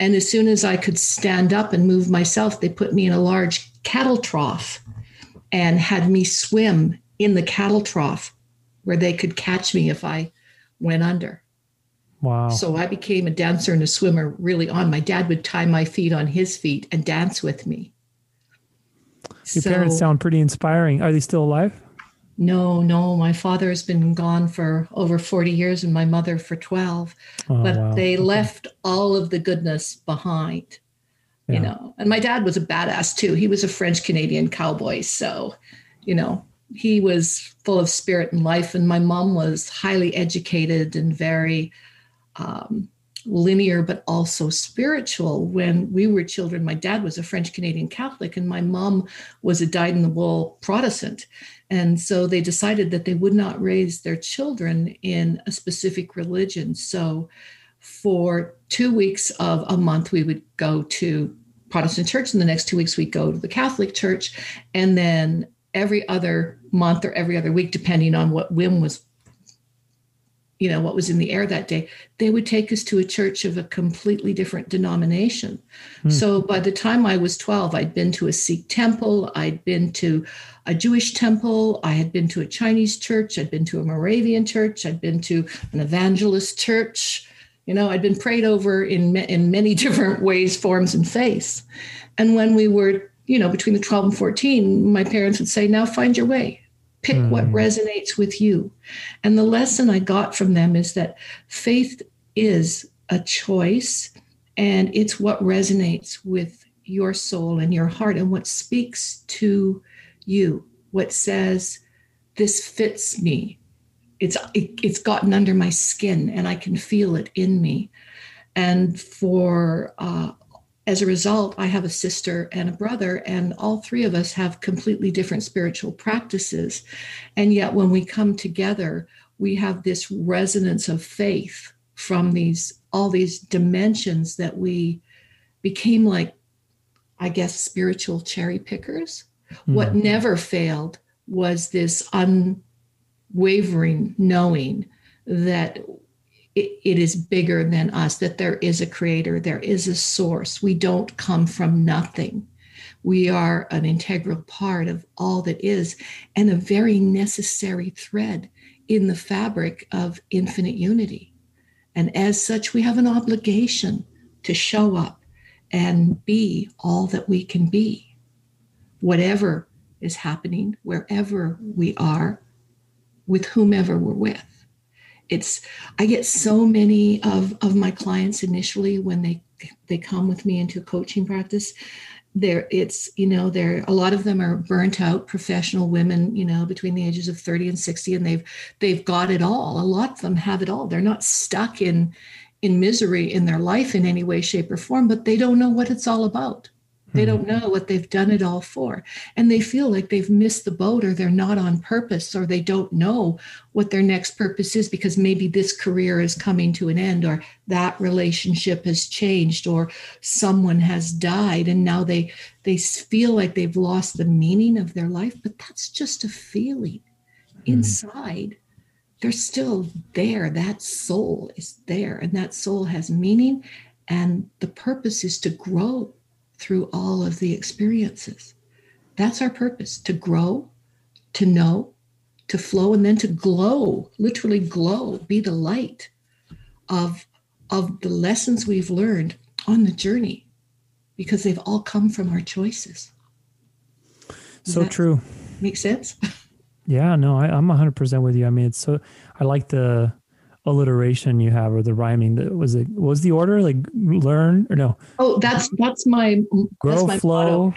and as soon as i could stand up and move myself they put me in a large cattle trough and had me swim in the cattle trough where they could catch me if i went under wow. so i became a dancer and a swimmer really on my dad would tie my feet on his feet and dance with me Your parents sound pretty inspiring. Are they still alive? No, no, my father has been gone for over 40 years and my mother for 12, Oh, but wow. they Okay. left all of the goodness behind, Yeah. you know. And my dad was a badass too. He was a French Canadian cowboy. So, you know, he was full of spirit and life. And my mom was highly educated and very um, linear, but also spiritual. When we were children, my dad was a French Canadian Catholic and my mom was a dyed in the wool Protestant. And so they decided that they would not raise their children in a specific religion. So for two weeks of a month, we would go to Protestant church, and the next two weeks we'd go to the Catholic church. And then every other month or every other week, depending on what whim was you know what was in the air that day they would take us to a church of a completely different denomination hmm. so by the time i was 12 i'd been to a sikh temple i'd been to a jewish temple i had been to a chinese church i'd been to a moravian church i'd been to an evangelist church you know i'd been prayed over in, in many different ways forms and faiths and when we were you know between the 12 and 14 my parents would say now find your way Pick mm. what hmm. resonates with you. And the lesson I got from them is that faith is a choice and it's what resonates with your soul and your heart and what speaks to you, what says, this fits me. It's it, it's gotten under my skin and I can feel it in me. And for uh, as a result, I have a sister and a brother, and all three of us have completely different spiritual practices. And yet, when we come together, we have this resonance of faith from these all these dimensions that we became like, I guess, spiritual cherry pickers. Mm-hmm. What never failed was this unwavering knowing that it, it is bigger than us, that there is a creator, there is a source. We don't come from nothing. We are an integral part of all that is and a very necessary thread in the fabric of infinite unity. And as such, we have an obligation to show up and be all that we can be, whatever is happening, wherever we are, with whomever we're with. It's i get so many of of my clients initially when they they come with me into coaching practice there it's you know there a lot of them are burnt out professional women you know between the ages of 30 and 60 and they've they've got it all. A lot of them have it all. They're not stuck in in misery in their life in any way shape or form but they don't know what it's all about they don't hmm. know what they've done it all for. And they feel like they've missed the boat or they're not on purpose or they don't know what their next purpose is because maybe this career is coming to an end or that relationship has changed or someone has died and now they they feel like they've lost the meaning of their life, but that's just a feeling. Mm-hmm. Inside, they're still there. That soul is there and that soul has meaning and the purpose is to grow through all of the experiences. That's our purpose to grow, to know, to flow, and then to glow, literally glow, be the light of, of the lessons we've learned on the journey because they've all come from our choices. Does so true. Make sense? Yeah, no, I, I'm 100% with you. I mean, it's so, I like the, alliteration you have or the rhyming that was it was the order? Like learn or no? Oh that's that's my grow that's my flow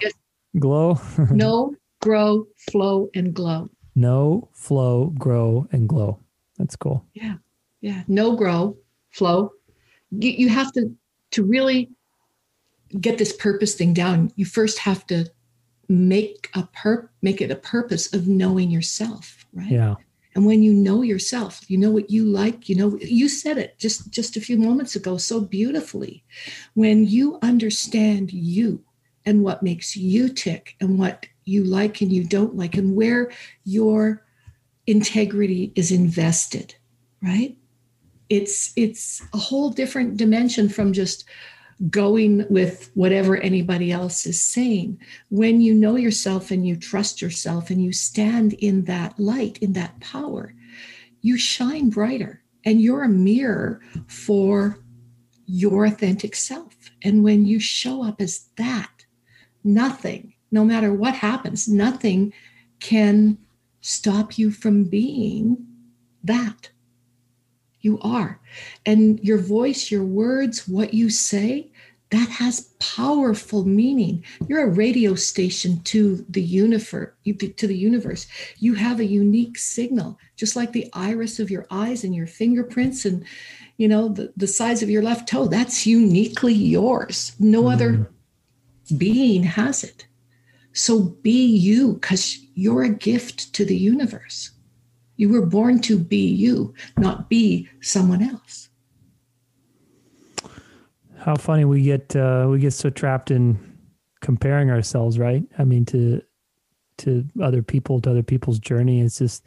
glow? No grow flow and glow. No flow grow and glow. That's cool. Yeah yeah. No grow flow. You, you have to to really get this purpose thing down you first have to make a perp make it a purpose of knowing yourself right? Yeah and when you know yourself you know what you like you know you said it just just a few moments ago so beautifully. When you understand you and what makes you tick and what you like and you don't like and where your integrity is invested right? It's it's a whole different dimension from just going with whatever anybody else is saying. When you know yourself and you trust yourself and you stand in that light, in that power, you shine brighter and you're a mirror for your authentic self. And when you show up as that, nothing, no matter what happens, nothing can stop you from being that. You are. And your voice, your words, what you say, that has powerful meaning. You're a radio station to the universe to the universe. You have a unique signal just like the iris of your eyes and your fingerprints and you know the, the size of your left toe. That's uniquely yours. No mm. other being has it. So be you because you're a gift to the universe. You were born to be you not be someone else how funny we get uh, we get so trapped in comparing ourselves, right? I mean to to other people, to other people's journey. It's just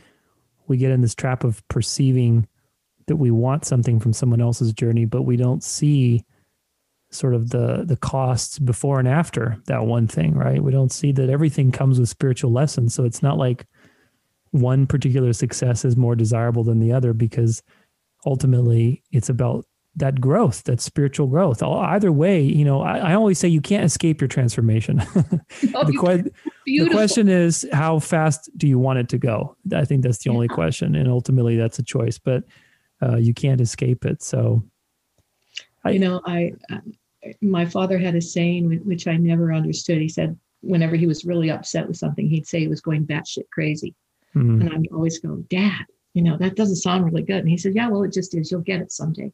we get in this trap of perceiving that we want something from someone else's journey, but we don't see sort of the the costs before and after that one thing, right? We don't see that everything comes with spiritual lessons. So it's not like one particular success is more desirable than the other because ultimately it's about that growth, that spiritual growth. Either way, you know, I, I always say you can't escape your transformation. Oh, the, que- the question is, how fast do you want it to go? I think that's the only question, and ultimately that's a choice. But uh, you can't escape it. So, I- you know, I, uh, my father had a saying which I never understood. He said, whenever he was really upset with something, he'd say he was going batshit crazy. mm, And I'd always go, Dad, you know, that doesn't sound really good. And he said, Yeah, well, it just is. You'll get it someday.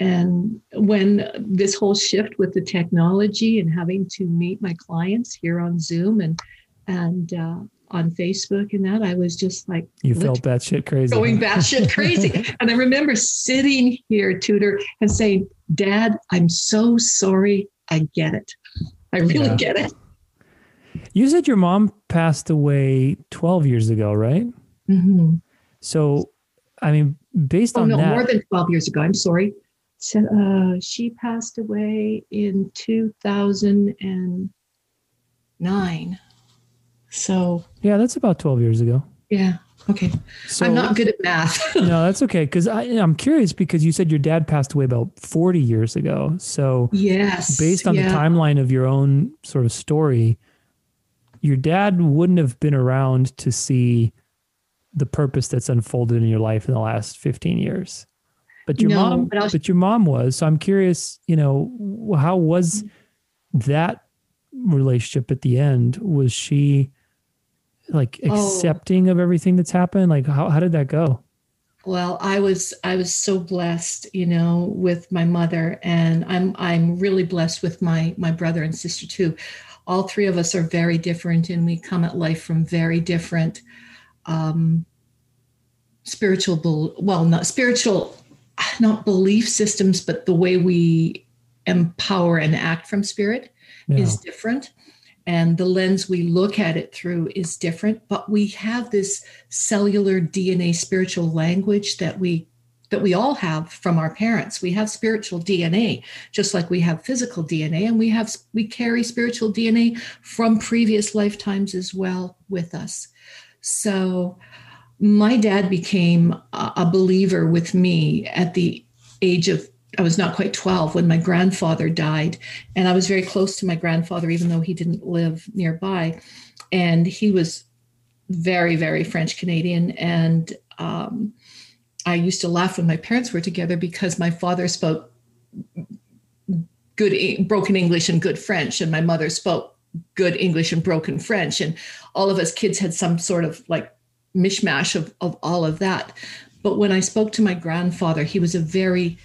And when this whole shift with the technology and having to meet my clients here on Zoom and and uh, on Facebook and that, I was just like you felt that shit crazy. going batshit crazy. and I remember sitting here, Tudor, and saying, Dad, I'm so sorry. I get it. I really Yeah. get it. You said your mom passed away 12 years ago, right? Mhm. So, I mean, based Oh, on no, that, more than 12 years ago. I'm sorry. So, uh, she passed away in 2009. So, yeah, that's about 12 years ago. yeah. Okay. So, I'm not good at math. no, that's okay. Cause I, I'm curious because you said your dad passed away about 40 years ago. So, yes. based on yeah. the timeline of your own sort of story, your dad wouldn't have been around to see the purpose that's unfolded in your life in the last 15 years. But your No, mom, but I'll- but your mom was. So I'm curious, you know, how was that relationship at the end? Was she like Oh. accepting of everything that's happened? Like how, how did that go? Well, I was I was so blessed, you know, with my mother, and I'm I'm really blessed with my my brother and sister too. All three of us are very different, and we come at life from very different um, spiritual, well, not spiritual, not belief systems, but the way we empower and act from spirit Yeah. is different. And the lens we look at it through is different but we have this cellular dna spiritual language that we that we all have from our parents. We have spiritual dna just like we have physical dna and we have we carry spiritual dna from previous lifetimes as well with us. So my dad became a believer with me at the age of I was not quite 12 when my grandfather died. And I was very close to my grandfather, even though he didn't live nearby. And he was very, very French Canadian. And um, I used to laugh when my parents were together because my father spoke good, broken English and good French, and my mother spoke good English and broken French. And all of us kids had some sort of like mishmash of, of all of that. But when I spoke to my grandfather, he was a very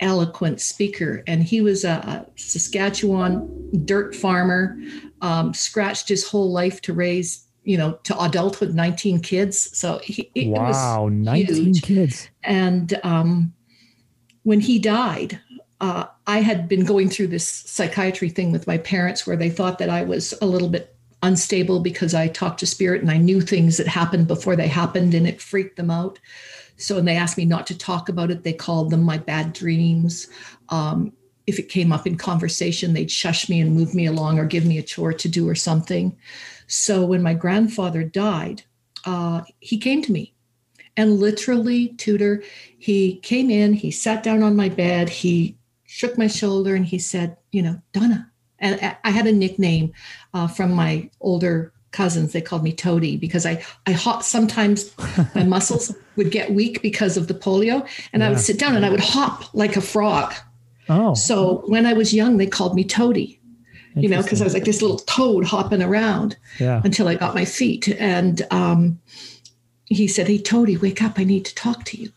eloquent speaker, and he was a, a Saskatchewan dirt farmer, um, scratched his whole life to raise, you know, to adulthood, 19 kids. So he, it, wow, 19 huge. kids. and um, when he died, uh, I had been going through this psychiatry thing with my parents where they thought that I was a little bit unstable because I talked to spirit and I knew things that happened before they happened and it freaked them out. So when they asked me not to talk about it, they called them my bad dreams. Um, if it came up in conversation, they'd shush me and move me along or give me a chore to do or something. So when my grandfather died, uh, he came to me and literally, Tudor, he came in, he sat down on my bed, he shook my shoulder, and he said, You know, Donna. And I- had a nickname uh, from my older cousins. They called me Toady because I, I hop, sometimes my muscles would get weak because of the polio, and I would sit down and I would hop like a frog. Oh, So when I was young, they called me Toady, you know, because I was like this little toad hopping around yeah. until I got my feet. And um, he said, Hey, Toady, wake up. I need to talk to you.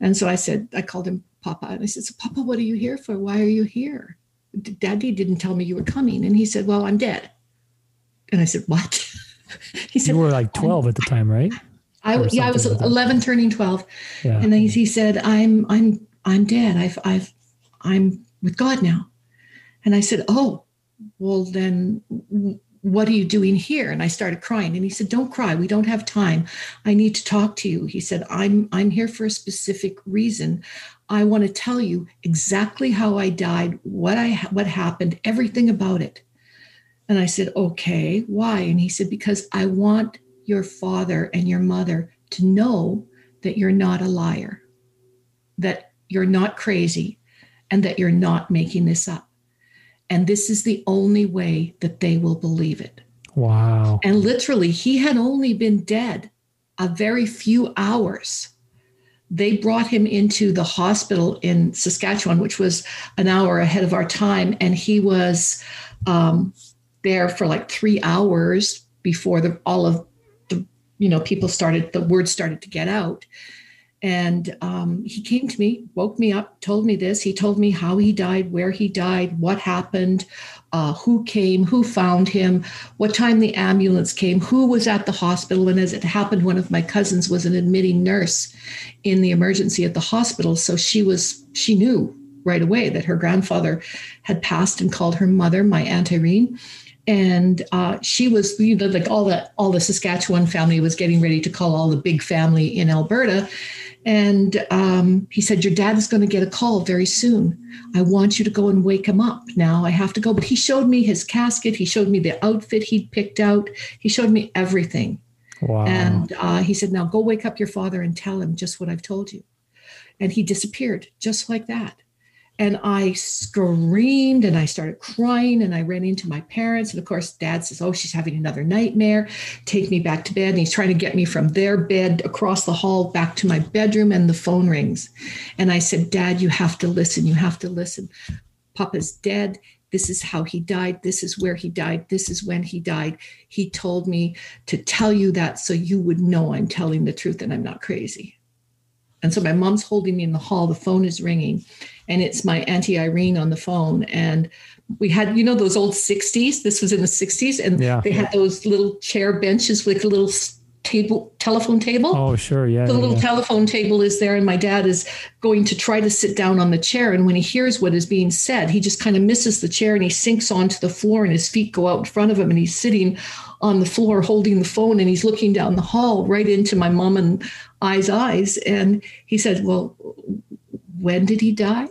And so I said, I called him Papa. And I said, so Papa, what are you here for? Why are you here? Daddy didn't tell me you were coming. And he said, Well, I'm dead. And I said, What? he said, You were like um, 12 at the time, right? I, yeah, I was something like that. 11 turning 12. Yeah. And then he said, I'm, I'm, I'm dead. I've, I've, I'm with God now. And I said, Oh, well, then what are you doing here and i started crying and he said don't cry we don't have time i need to talk to you he said i'm i'm here for a specific reason i want to tell you exactly how i died what i what happened everything about it and i said okay why and he said because i want your father and your mother to know that you're not a liar that you're not crazy and that you're not making this up and this is the only way that they will believe it. Wow. And literally, he had only been dead a very few hours. They brought him into the hospital in Saskatchewan, which was an hour ahead of our time. And he was um, there for like three hours before the, all of the, you know, people started, the word started to get out. And um, he came to me, woke me up, told me this. He told me how he died, where he died, what happened, uh, who came, who found him, what time the ambulance came, who was at the hospital. And as it happened, one of my cousins was an admitting nurse in the emergency at the hospital. So she was, she knew right away that her grandfather had passed and called her mother, my Aunt Irene and uh, she was you know like all the all the saskatchewan family was getting ready to call all the big family in alberta and um, he said, Your dad is going to get a call very soon. I want you to go and wake him up. Now I have to go. But he showed me his casket. He showed me the outfit he'd picked out. He showed me everything. Wow. And uh, he said, Now go wake up your father and tell him just what I've told you. And he disappeared just like that. And I screamed and I started crying and I ran into my parents. And of course, dad says, Oh, she's having another nightmare. Take me back to bed. And he's trying to get me from their bed across the hall back to my bedroom. And the phone rings. And I said, Dad, you have to listen. You have to listen. Papa's dead. This is how he died. This is where he died. This is when he died. He told me to tell you that so you would know I'm telling the truth and I'm not crazy. And so my mom's holding me in the hall. The phone is ringing and it's my auntie Irene on the phone. And we had, you know, those old 60s. This was in the 60s, and yeah. they had those little chair benches with a little table, telephone table. Oh, sure, yeah. The yeah, little yeah. telephone table is there, and my dad is going to try to sit down on the chair. And when he hears what is being said, he just kind of misses the chair and he sinks onto the floor, and his feet go out in front of him, and he's sitting on the floor holding the phone, and he's looking down the hall right into my mom and I's eyes. And he said, "Well, when did he die?"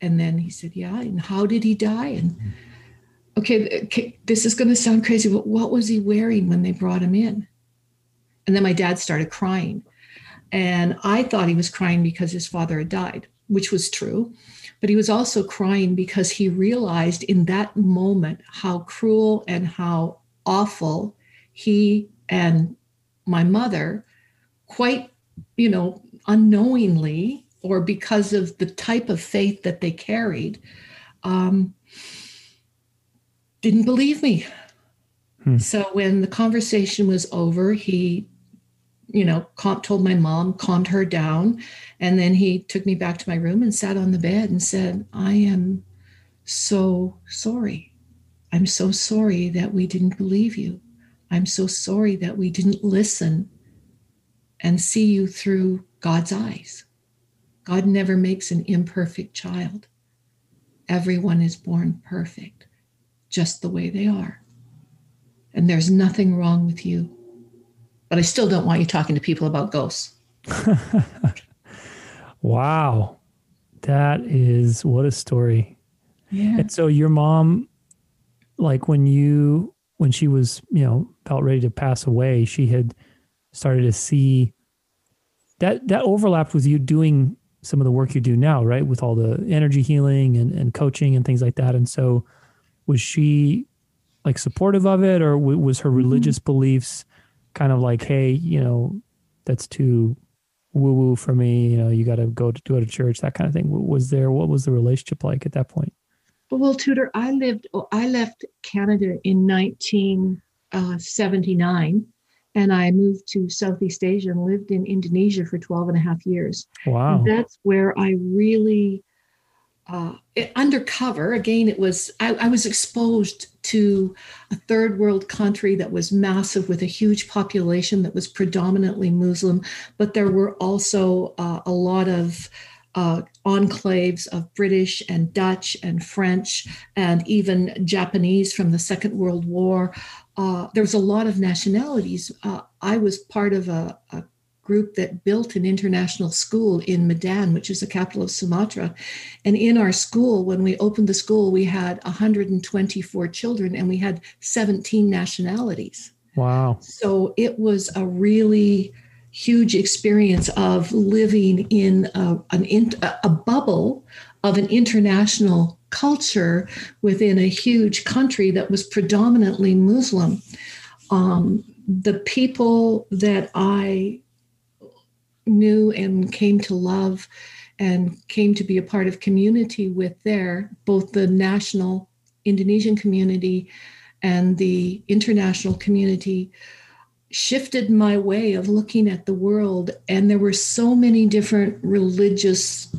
And then he said, Yeah. And how did he die? And okay, okay this is going to sound crazy, but what was he wearing when they brought him in? And then my dad started crying. And I thought he was crying because his father had died, which was true. But he was also crying because he realized in that moment how cruel and how awful he and my mother, quite, you know, unknowingly, or because of the type of faith that they carried, um, didn't believe me. Hmm. So when the conversation was over, he, you know, told my mom, calmed her down, and then he took me back to my room and sat on the bed and said, "I am so sorry. I'm so sorry that we didn't believe you. I'm so sorry that we didn't listen and see you through God's eyes." God never makes an imperfect child. Everyone is born perfect, just the way they are. And there's nothing wrong with you. But I still don't want you talking to people about ghosts. wow. That is what a story. Yeah. And so your mom, like when you, when she was, you know, about ready to pass away, she had started to see that that overlapped with you doing some of the work you do now, right? With all the energy healing and, and coaching and things like that. And so was she like supportive of it or w- was her mm-hmm. religious mm-hmm. beliefs kind of like, Hey, you know, that's too woo woo for me. You know, you got to go to go to church, that kind of thing. Was there, what was the relationship like at that point? Well, Tudor, I lived, I left Canada in 1979 and I moved to Southeast Asia and lived in Indonesia for 12 and a half years. Wow. And that's where I really, uh, it, undercover, again, it was, I, I, was exposed to a third world country that was massive with a huge population that was predominantly Muslim, but there were also uh, a lot of uh, enclaves of British and Dutch and French and even Japanese from the Second World War. Uh, there was a lot of nationalities. Uh, I was part of a, a, group that built an international school in Medan, which is the capital of Sumatra. And in our school, when we opened the school, we had 124 children and we had 17 nationalities. Wow. So it was a really huge experience of living in a, an a bubble of an international culture within a huge country that was predominantly Muslim. Um, the people that I knew and came to love and came to be a part of community with there, both the national Indonesian community and the international community shifted my way of looking at the world. And there were so many different religious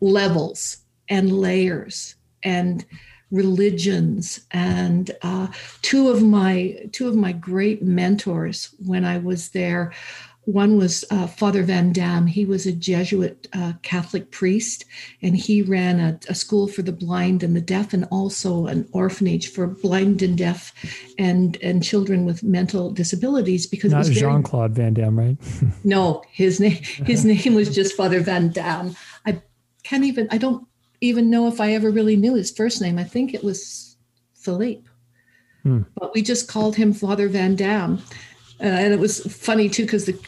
levels and layers and religions and uh, two of my two of my great mentors when i was there one was uh, Father Van Dam. He was a Jesuit uh, Catholic priest, and he ran a, a, school for the blind and the deaf, and also an orphanage for blind and deaf, and and children with mental disabilities. Because not Jean Claude Van Damme, right? no, his name his name was just Father Van Dam. I can't even. I don't even know if I ever really knew his first name. I think it was Philippe, hmm. but we just called him Father Van Dam. Uh, and it was funny too because the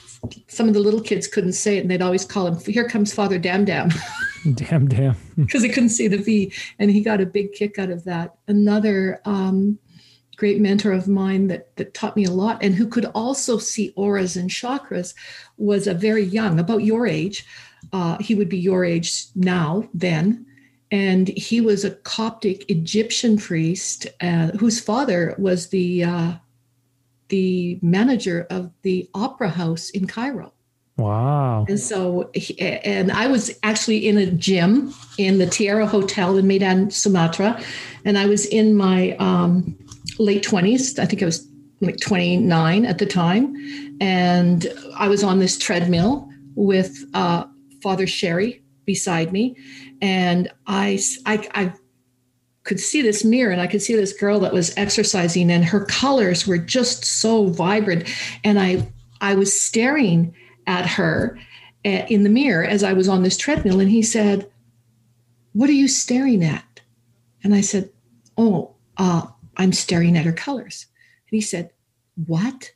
some of the little kids couldn't say it and they'd always call him here comes father dam dam damn damn because they couldn't see the v and he got a big kick out of that another um, great mentor of mine that, that taught me a lot and who could also see auras and chakras was a very young about your age uh, he would be your age now then and he was a coptic egyptian priest uh, whose father was the uh, the manager of the opera house in Cairo. Wow. And so, and I was actually in a gym in the Tiara Hotel in Medan, Sumatra. And I was in my um, late 20s. I think I was like 29 at the time. And I was on this treadmill with uh, Father Sherry beside me. And I, I, I could see this mirror and I could see this girl that was exercising and her colors were just so vibrant. And I, I was staring at her eh, in the mirror as I was on this treadmill. And he said, What are you staring at? And I said, Oh, uh, I'm staring at her colors. And he said, What?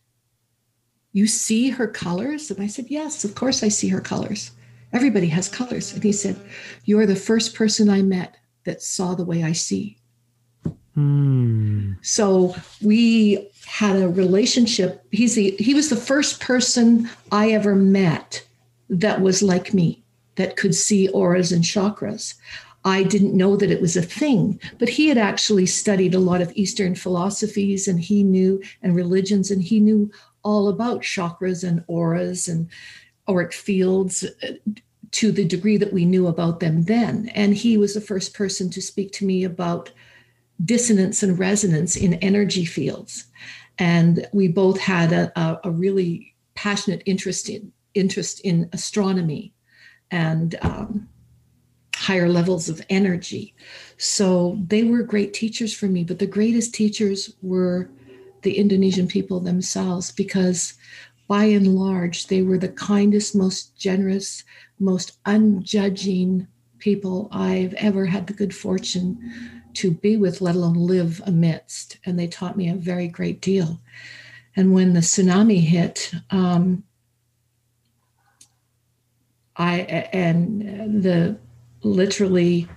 You see her colors? And I said, Yes, of course I see her colors. Everybody has colors. And he said, You're the first person I met that saw the way I see. Hmm. So we had a relationship. He's the he was the first person I ever met that was like me, that could see auras and chakras. I didn't know that it was a thing, but he had actually studied a lot of Eastern philosophies and he knew and religions and he knew all about chakras and auras and auric fields to the degree that we knew about them then. And he was the first person to speak to me about dissonance and resonance in energy fields. And we both had a, a really passionate interest in interest in astronomy and um, higher levels of energy. So they were great teachers for me, but the greatest teachers were the Indonesian people themselves because by and large, they were the kindest, most generous, most unjudging people I've ever had the good fortune to be with, let alone live amidst. And they taught me a very great deal. And when the tsunami hit, um, I and the literally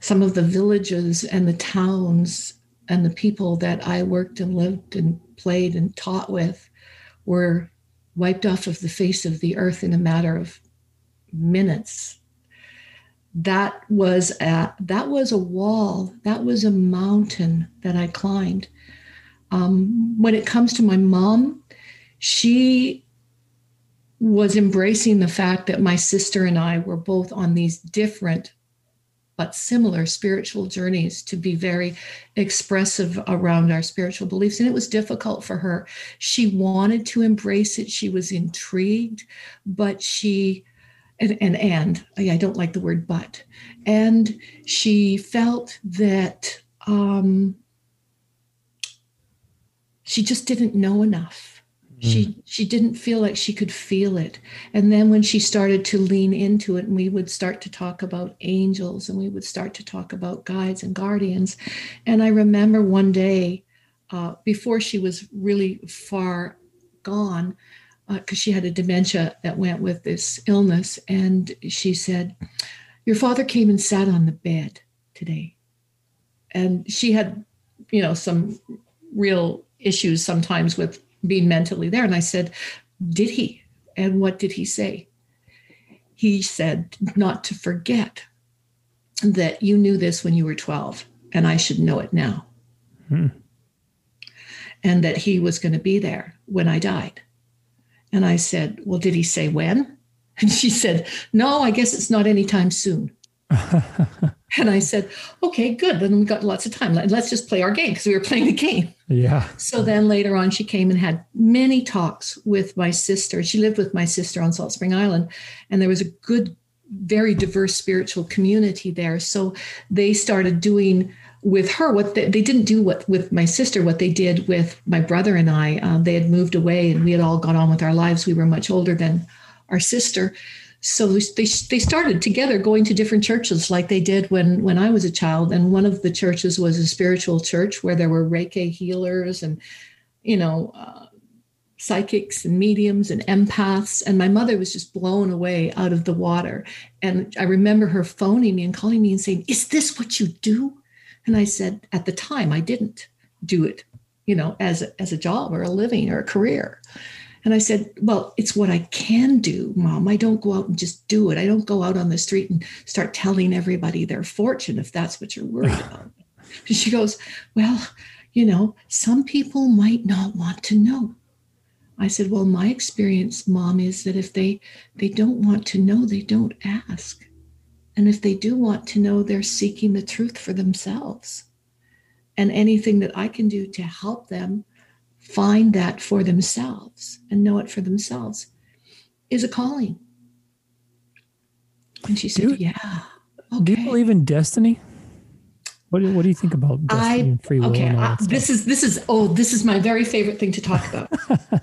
some of the villages and the towns and the people that I worked and lived and played and taught with were wiped off of the face of the earth in a matter of minutes. That was a that was a wall that was a mountain that i climbed. Um, when it comes to my mom she was embracing the fact that my sister and i were both on these different but similar spiritual journeys to be very expressive around our spiritual beliefs. And it was difficult for her. She wanted to embrace it, she was intrigued, but she and and, and I don't like the word but. And she felt that um, she just didn't know enough. Mm. She she didn't feel like she could feel it. And then when she started to lean into it, and we would start to talk about angels, and we would start to talk about guides and guardians. And I remember one day, uh, before she was really far gone, because uh, she had a dementia that went with this illness. And she said, Your father came and sat on the bed today. And she had, you know, some real issues sometimes with being mentally there. And I said, Did he? And what did he say? He said, Not to forget that you knew this when you were 12, and I should know it now. Hmm. And that he was going to be there when I died and I said, Well, did he say when? And she said, No, I guess it's not anytime soon. and I said, Okay, good. Then we got lots of time. Let's just play our game because we were playing the game. Yeah. So then later on, she came and had many talks with my sister. She lived with my sister on Salt Spring Island, and there was a good, very diverse spiritual community there. So they started doing with her what they, they, didn't do what with my sister what they did with my brother and i uh, they had moved away and we had all gone on with our lives we were much older than our sister so they, they started together going to different churches like they did when when i was a child. And one of the churches was a spiritual church where there were reiki healers and you know uh, psychics and mediums and empaths. And my mother was just blown away out of the water. And i remember her phoning me and calling me and saying is this what you do? And I said, at the time, I didn't do it, you know, as as a job or a living or a career. And I said, Well, it's what I can do, mom. I don't go out and just do it. I don't go out on the street and start telling everybody their fortune if that's what you're worried about. And she goes, Well, you know, some people might not want to know. I said, Well, my experience, mom, is that if they they don't want to know, they don't ask. And if they do want to know, they're seeking the truth for themselves. And anything that I can do to help them find that for themselves and know it for themselves is a calling. And she said, do, Yeah. Okay. Do you believe in destiny? What do, what do you think about destiny I, and free will? Okay, uh, this is this is oh this is my very favorite thing to talk about.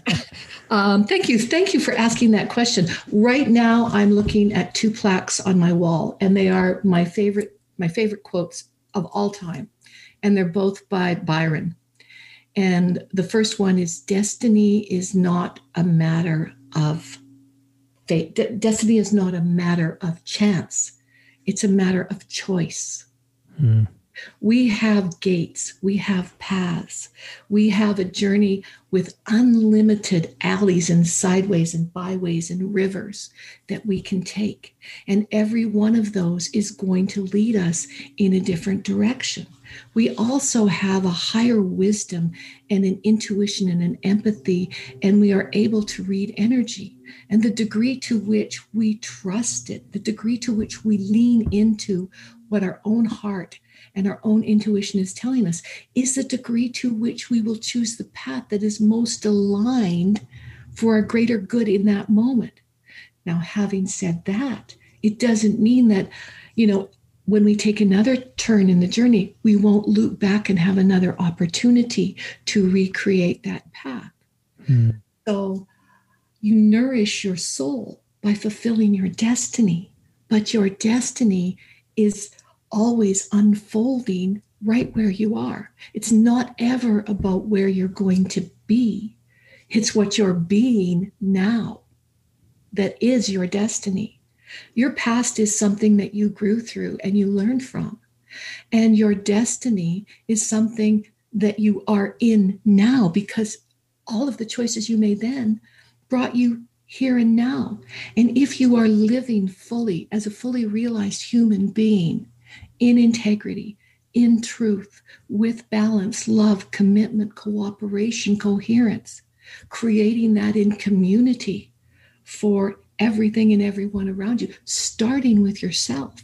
um, thank you, thank you for asking that question. Right now, I'm looking at two plaques on my wall, and they are my favorite my favorite quotes of all time, and they're both by Bryan. And the first one is Destiny is not a matter of fate. De- destiny is not a matter of chance, it's a matter of choice. Hmm. We have gates, we have paths, we have a journey with unlimited alleys and sideways and byways and rivers that we can take. And every one of those is going to lead us in a different direction. We also have a higher wisdom and an intuition and an empathy, and we are able to read energy. And the degree to which we trust it, the degree to which we lean into what our own heart and our own intuition is telling us is the degree to which we will choose the path that is most aligned for our greater good in that moment. Now, having said that, it doesn't mean that, you know, when we take another turn in the journey, we won't loop back and have another opportunity to recreate that path. Mm. So you nourish your soul by fulfilling your destiny, but your destiny is always unfolding right where you are. It's not ever about where you're going to be, it's what you're being now that is your destiny. Your past is something that you grew through and you learned from. And your destiny is something that you are in now because all of the choices you made then brought you here and now. And if you are living fully as a fully realized human being, in integrity, in truth, with balance, love, commitment, cooperation, coherence, creating that in community for everything and everyone around you, starting with yourself.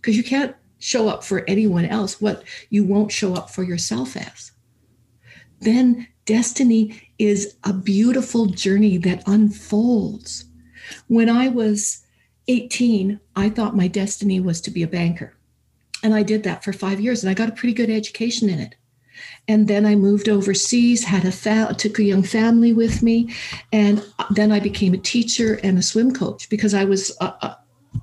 Because you can't show up for anyone else what you won't show up for yourself as. Then destiny is a beautiful journey that unfolds. When I was 18, I thought my destiny was to be a banker. And I did that for five years and I got a pretty good education in it. And then I moved overseas, had a fa- took a young family with me, and then I became a teacher and a swim coach because I was a, a,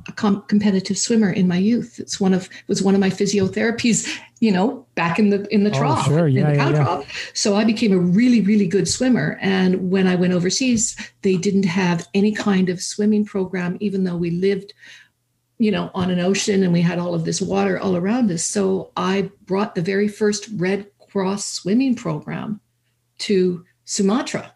a com- competitive swimmer in my youth. It's one of was one of my physiotherapies, you know, back in the in the Oh, trough, sure. in Yeah, the cow yeah. trough. So I became a really really good swimmer. And when I went overseas, they didn't have any kind of swimming program, even though we lived you know, on an ocean and we had all of this water all around us. So I brought the very first Red Cross swimming program to Sumatra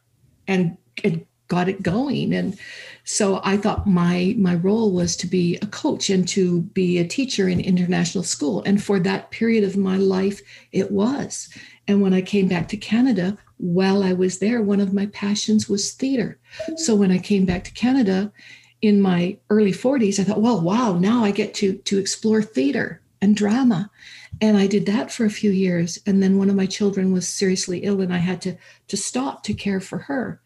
and, and got it going. And so I thought my my role was to be a coach and to be a teacher in international school. And for that period of my life, it was. And when I came back to Canada, while I was there, one of my passions was theater. So when I came back to Canada, in my early 40s, I thought, well, wow, now I get to to explore theater and drama. And I did that for a few years. And then one of my children was seriously ill and I had to, to stop to care for her.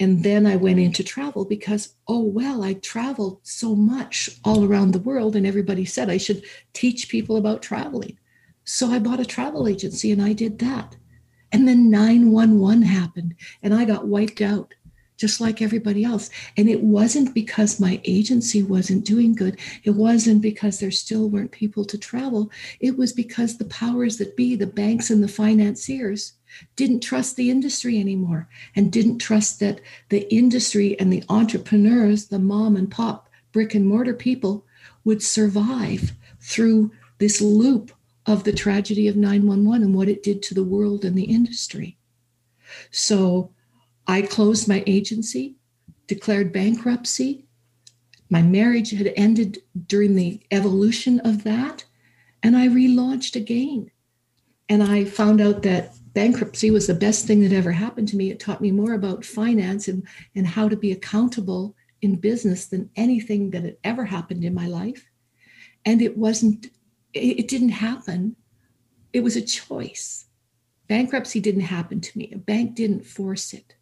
And then I went into travel because, oh, well, I traveled so much all around the world. And everybody said I should teach people about traveling. So I bought a travel agency and I did that. And then 911 happened and I got wiped out just like everybody else. And it wasn't because my agency wasn't doing good. It wasn't because there still weren't people to travel. It was because the powers that be, the banks and the financiers, didn't trust the industry anymore and didn't trust that the industry and the entrepreneurs, the mom and pop brick and mortar people, would survive through this loop of the tragedy of 911 and what it did to the world and the industry. So I closed my agency, declared bankruptcy. My marriage had ended during the evolution of that, and I relaunched again. And I found out that bankruptcy was the best thing that ever happened to me. It taught me more about finance and, and how to be accountable in business than anything that had ever happened in my life. And it wasn't, it, it didn't happen. It was a choice. Bankruptcy didn't happen to me. A bank didn't force it.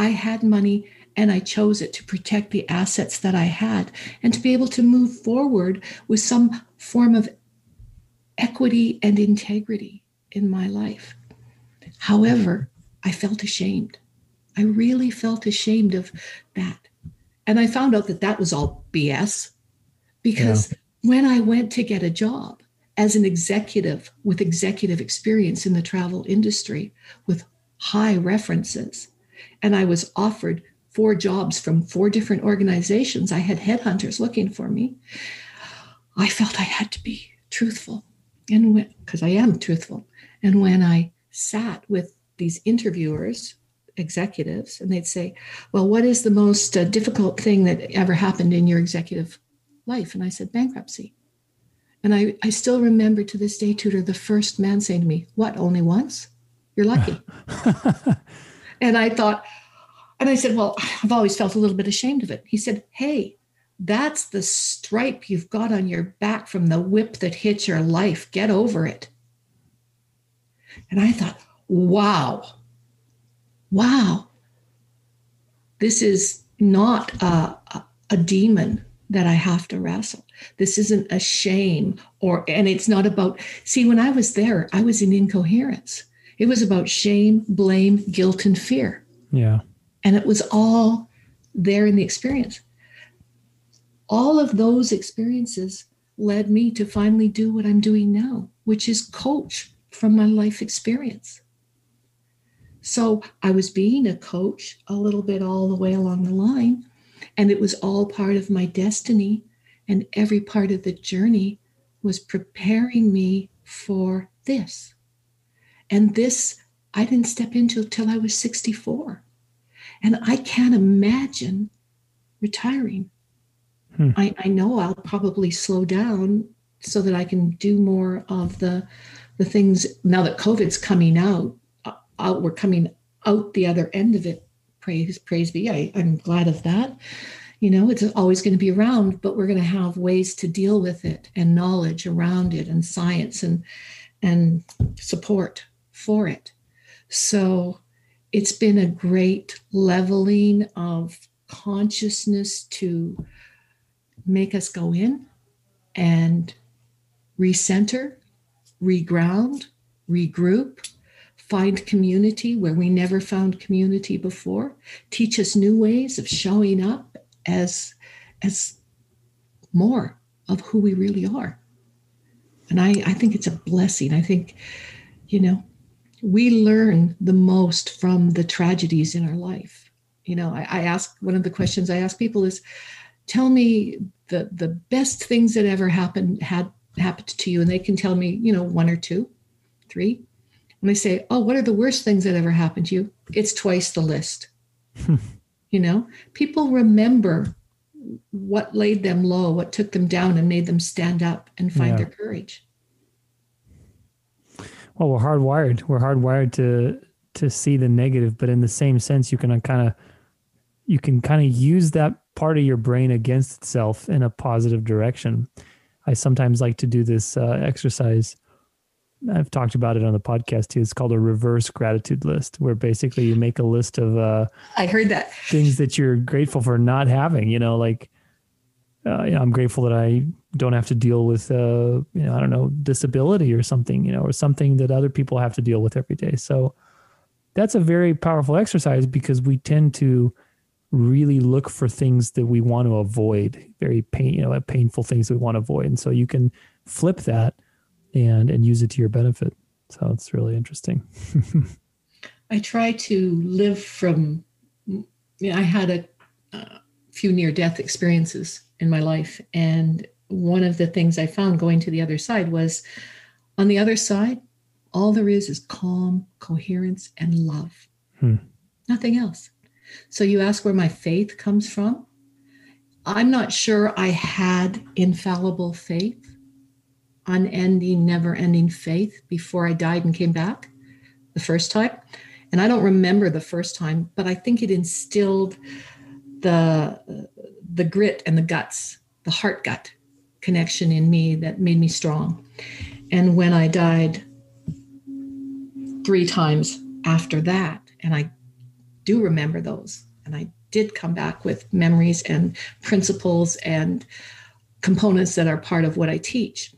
I had money and I chose it to protect the assets that I had and to be able to move forward with some form of equity and integrity in my life. However, I felt ashamed. I really felt ashamed of that. And I found out that that was all BS because when I went to get a job as an executive with executive experience in the travel industry with high references, and I was offered four jobs from four different organizations. I had headhunters looking for me. I felt I had to be truthful, and because I am truthful. And when I sat with these interviewers, executives, and they'd say, "Well, what is the most uh, difficult thing that ever happened in your executive life?" And I said, "Bankruptcy." And I, I still remember to this day, Tudor, the first man saying to me, What, only once? You're lucky. And I thought, and I said, Well, I've always felt a little bit ashamed of it. He said, Hey, that's the stripe you've got on your back from the whip that hit your life. Get over it. And I thought, Wow, wow, this is not a, a, a demon that I have to wrestle. This isn't a shame or, and it's not about, see, when I was there, I was in incoherence. It was about shame, blame, guilt, and fear. Yeah. And it was all there in the experience. All of those experiences led me to finally do what I'm doing now, which is coach from my life experience. So I was being a coach a little bit all the way along the line, and it was all part of my destiny. And every part of the journey was preparing me for this. And this I didn't step into till I was 64. And I can't imagine retiring. Hmm. I, I know I'll probably slow down so that I can do more of the the things now that COVID's coming out. uh, Out we're coming out the other end of it. Praise praise be. I, I'm glad of that. You know, it's always going to be around, but we're going to have ways to deal with it and knowledge around it and science and and support for it. So it's been a great leveling of consciousness to make us go in and recenter, reground, regroup, find community where we never found community before, teach us new ways of showing up as as more of who we really are. And I, I think it's a blessing. I think, you know, we learn the most from the tragedies in our life. You know, I, I ask one of the questions I ask people is tell me the the best things that ever happened had happened to you. And they can tell me, you know, one or two, three. And they say, Oh, what are the worst things that ever happened to you? It's twice the list. you know, people remember what laid them low, what took them down and made them stand up and find yeah. their courage. Well, we're hardwired. We're hardwired to to see the negative, but in the same sense, you can kind of you can kind of use that part of your brain against itself in a positive direction. I sometimes like to do this uh, exercise. I've talked about it on the podcast too. It's called a reverse gratitude list, where basically you make a list of uh, I heard that things that you're grateful for not having. You know, like uh, you know, I'm grateful that I don't have to deal with uh, you know I don't know disability or something, you know, or something that other people have to deal with every day. So that's a very powerful exercise because we tend to really look for things that we want to avoid, very pain, you know, painful things we want to avoid. And so you can flip that and and use it to your benefit. So it's really interesting. I try to live from. I had a, a few near death experiences in my life, and one of the things I found going to the other side was, on the other side, all there is is calm, coherence, and love. Hmm. Nothing else. So you ask where my faith comes from. I'm not sure I had infallible faith, unending, never ending faith before I died and came back the first time. And I don't remember the first time, but I think it instilled the, the grit and the guts, the heart gut connection in me that made me strong. And when I died three times after that, and I do remember those. And I did come back with memories and principles and components that are part of what I teach.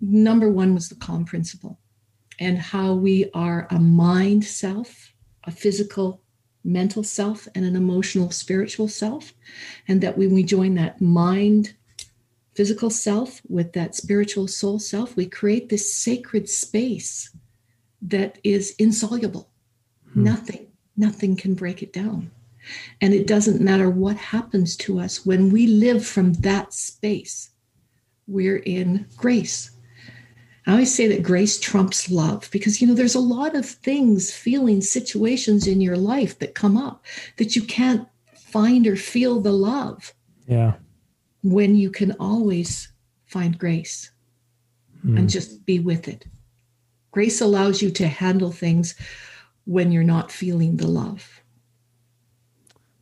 Number one was the calm principle and how we are a mind self, a physical, mental self, and an emotional, spiritual self. And that when we join that mind, physical self with that spiritual soul self, we create this sacred space that is insoluble. Hmm. Nothing nothing can break it down. And it doesn't matter what happens to us when we live from that space, we're in grace. I always say that grace trumps love because, you know, there's a lot of things, feelings, situations in your life that come up that you can't find or feel the love. Yeah. When you can always find grace mm. and just be with it. Grace allows you to handle things when you're not feeling the love.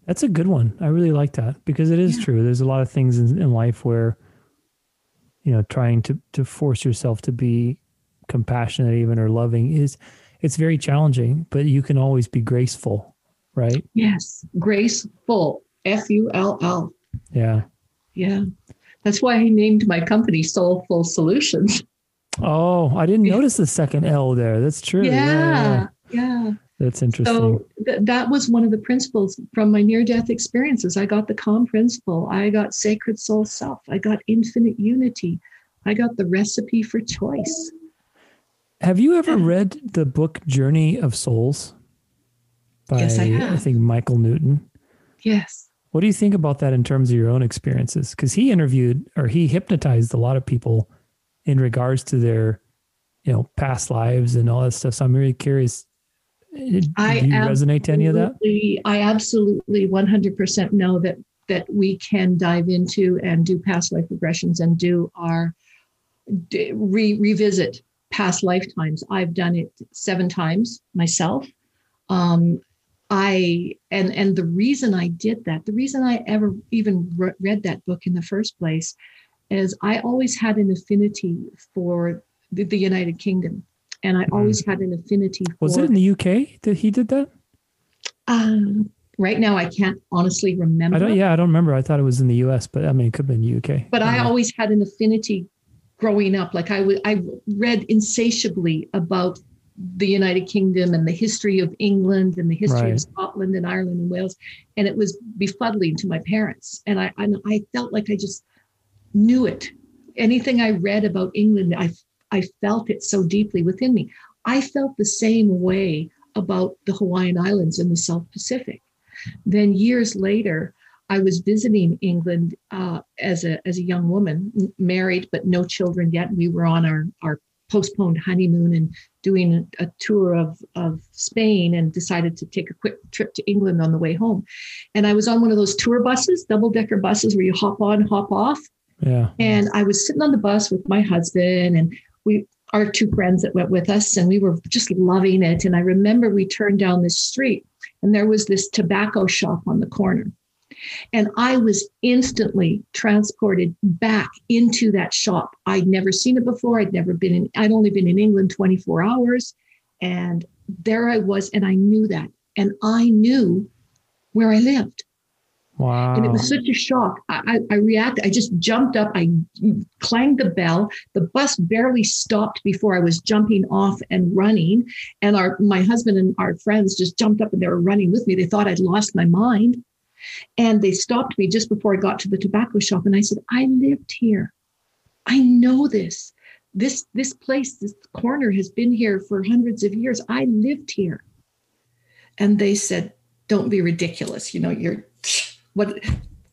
That's a good one. I really like that because it is yeah. true. There's a lot of things in, in life where, you know, trying to to force yourself to be compassionate even or loving is it's very challenging, but you can always be graceful, right? Yes, graceful. F U L L. Yeah. Yeah. That's why I named my company Soulful Solutions. Oh, I didn't notice the second L there. That's true. Yeah. yeah, yeah. Yeah. That's interesting. So th- that was one of the principles from my near death experiences. I got the calm principle. I got sacred soul self. I got infinite unity. I got the recipe for choice. Have you ever read the book Journey of Souls? By, yes, I have. I think Michael Newton. Yes. What do you think about that in terms of your own experiences? Because he interviewed or he hypnotized a lot of people in regards to their, you know, past lives and all that stuff. So I'm really curious did, I you resonate to any of that? I absolutely 100% know that that we can dive into and do past life regressions and do our re, revisit past lifetimes. I've done it seven times myself. Um, I and and the reason I did that, the reason I ever even re- read that book in the first place, is I always had an affinity for the, the United Kingdom and I always mm. had an affinity. For, Was it in the UK that he did that? Um, right now I can't honestly remember. I don't. Yeah, I don't remember. I thought it was in the U.S., but I mean, it could have been the UK. But I don't always had an affinity growing up. Like I would, I read insatiably about the United Kingdom and the history of England and the history Right. of Scotland and Ireland and Wales, and it was befuddling to my parents. And I, and I felt like I just knew it. Anything I read about England, I, I felt it so deeply within me. I felt the same way about the Hawaiian Islands and the South Pacific. Then years later, I was visiting England uh, as a as a young woman, married but no children yet. We were on our our postponed honeymoon and doing a, a tour of of Spain, and decided to take a quick trip to England on the way home. And I was on one of those tour buses, double decker buses, where you hop on, hop off. Yeah. And I was sitting on the bus with my husband and we our two friends that went with us, and we were just loving it. And I remember we turned down this street and there was this tobacco shop on the corner. And I was instantly transported back into that shop. I'd never seen it before. I'd never been in, I'd only been in England 24 hours. And there I was, and I knew that. And I knew where I lived. Wow. And it was such a shock. I, I, I reacted. I just jumped up. I clanged the bell. The bus barely stopped before I was jumping off and running. And our my husband and our friends just jumped up and they were running with me. They thought I'd lost my mind. And they stopped me just before I got to the tobacco shop. And I said, I lived here. I know this. This this place, this corner has been here for hundreds of years. I lived here. And they said, Don't be ridiculous. You know, you're what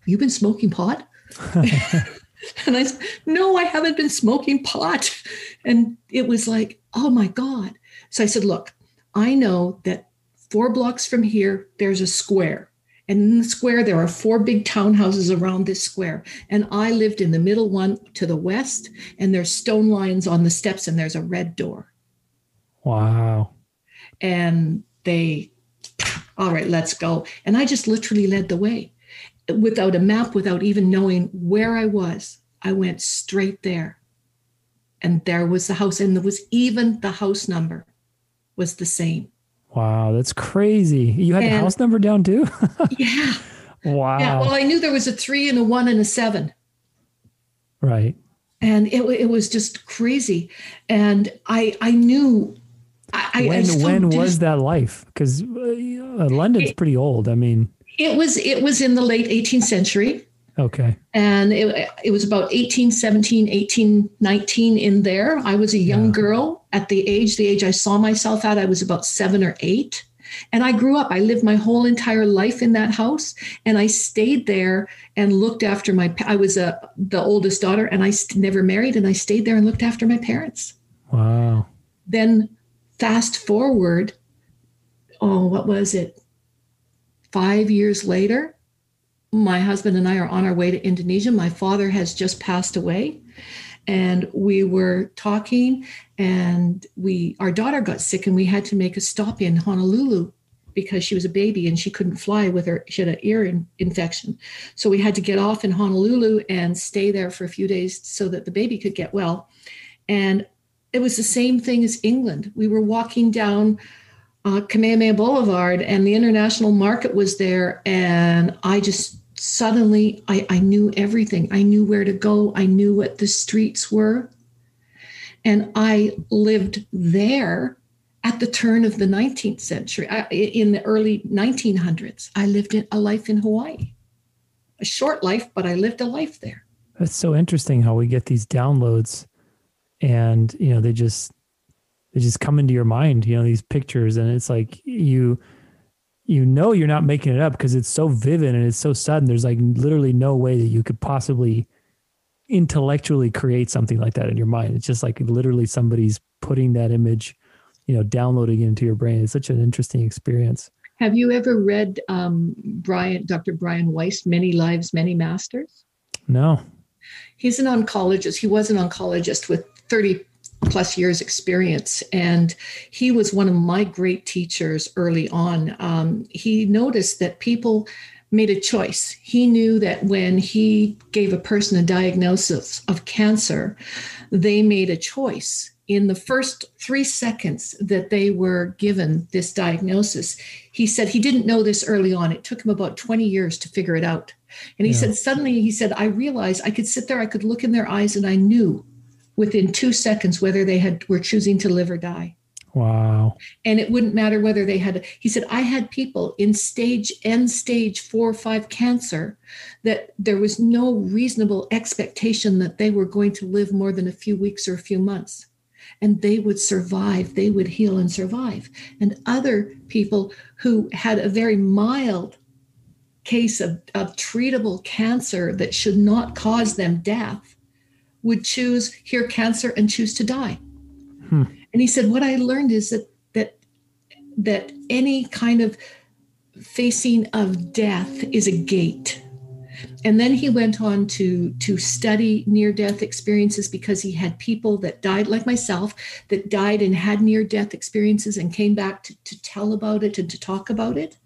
you've been smoking pot? and I said, No, I haven't been smoking pot. And it was like, Oh my God. So I said, Look, I know that four blocks from here, there's a square. And in the square, there are four big townhouses around this square. And I lived in the middle one to the west, and there's stone lions on the steps, and there's a red door. wow. And they, all right, let's go. And I just literally led the way without a map, without even knowing where I was. I went straight there. And there was the house, and there was even the house number was the same. Wow. That's crazy. You had the house number down too? Yeah. wow. Yeah. Well, I knew there was a three and a one and a seven. right. and it, it was just crazy and i i knew i, I- I when when was that life? Because uh, London's It- pretty old. I mean, it was it was in the late 18th century. Okay. and it, it was about 1817 1819 in there. I was a young Yeah. girl. At the age the age i saw myself at i was about seven or eight. And i grew up. I lived my whole entire life in that house. And i stayed there and looked after my i was a the oldest daughter and i st- never married. And i stayed there and looked after my parents. Wow. then fast forward oh what was it five years later my husband and i are on our way to indonesia. My father has just passed away and we were talking and we our daughter got sick and we had to make a stop in honolulu because she was a baby and she couldn't fly with her she had an ear in, infection. So we had to get off in honolulu and stay there for a few days so that the baby could get well. And it was the same thing as England. We were walking down uh, Kamehameha Boulevard, and the international market was there, and I just suddenly I, I knew everything. I knew where to go. I knew what the streets were, and I lived there at the turn of the 19th century. I, in the early 1900s, I lived in a life in Hawaii, a short life, but I lived a life there. That's so interesting how we get these downloads and you know they just they just come into your mind, you know, these pictures and it's like you you know you're not making it up because it's so vivid and it's so sudden. There's like literally no way that you could possibly intellectually create something like that in your mind. It's just like literally somebody's putting that image, you know, downloading it into your brain. It's such an interesting experience. Have you ever read um, Brian, Dr. Brian Weiss, Many Lives, Many Masters? No. He's an oncologist. He was an oncologist with 30 plus years experience. And he was one of my great teachers early on. Um, he noticed that people made a choice. He knew that when he gave a person a diagnosis of cancer, they made a choice in the first three seconds that they were given this diagnosis, he said he didn't know this early on. It took him about 20 years to figure it out. And he yeah. said, suddenly, he said, I realized I could sit there, I could look in their eyes, and I knew within two seconds whether they had were choosing to live or die. Wow. And it wouldn't matter whether they had, he said, I had people in stage, end stage four or five cancer that there was no reasonable expectation that they were going to live more than a few weeks or a few months. And they would survive, they would heal and survive. And other people who had a very mild case of, of treatable cancer that should not cause them death would choose hear cancer and choose to die. Hmm. And he said, what I learned is that that that any kind of facing of death is a gate. And then he went on to to study near death experiences because he had people that died like myself that died and had near death experiences and came back to, to tell about it and to talk about it.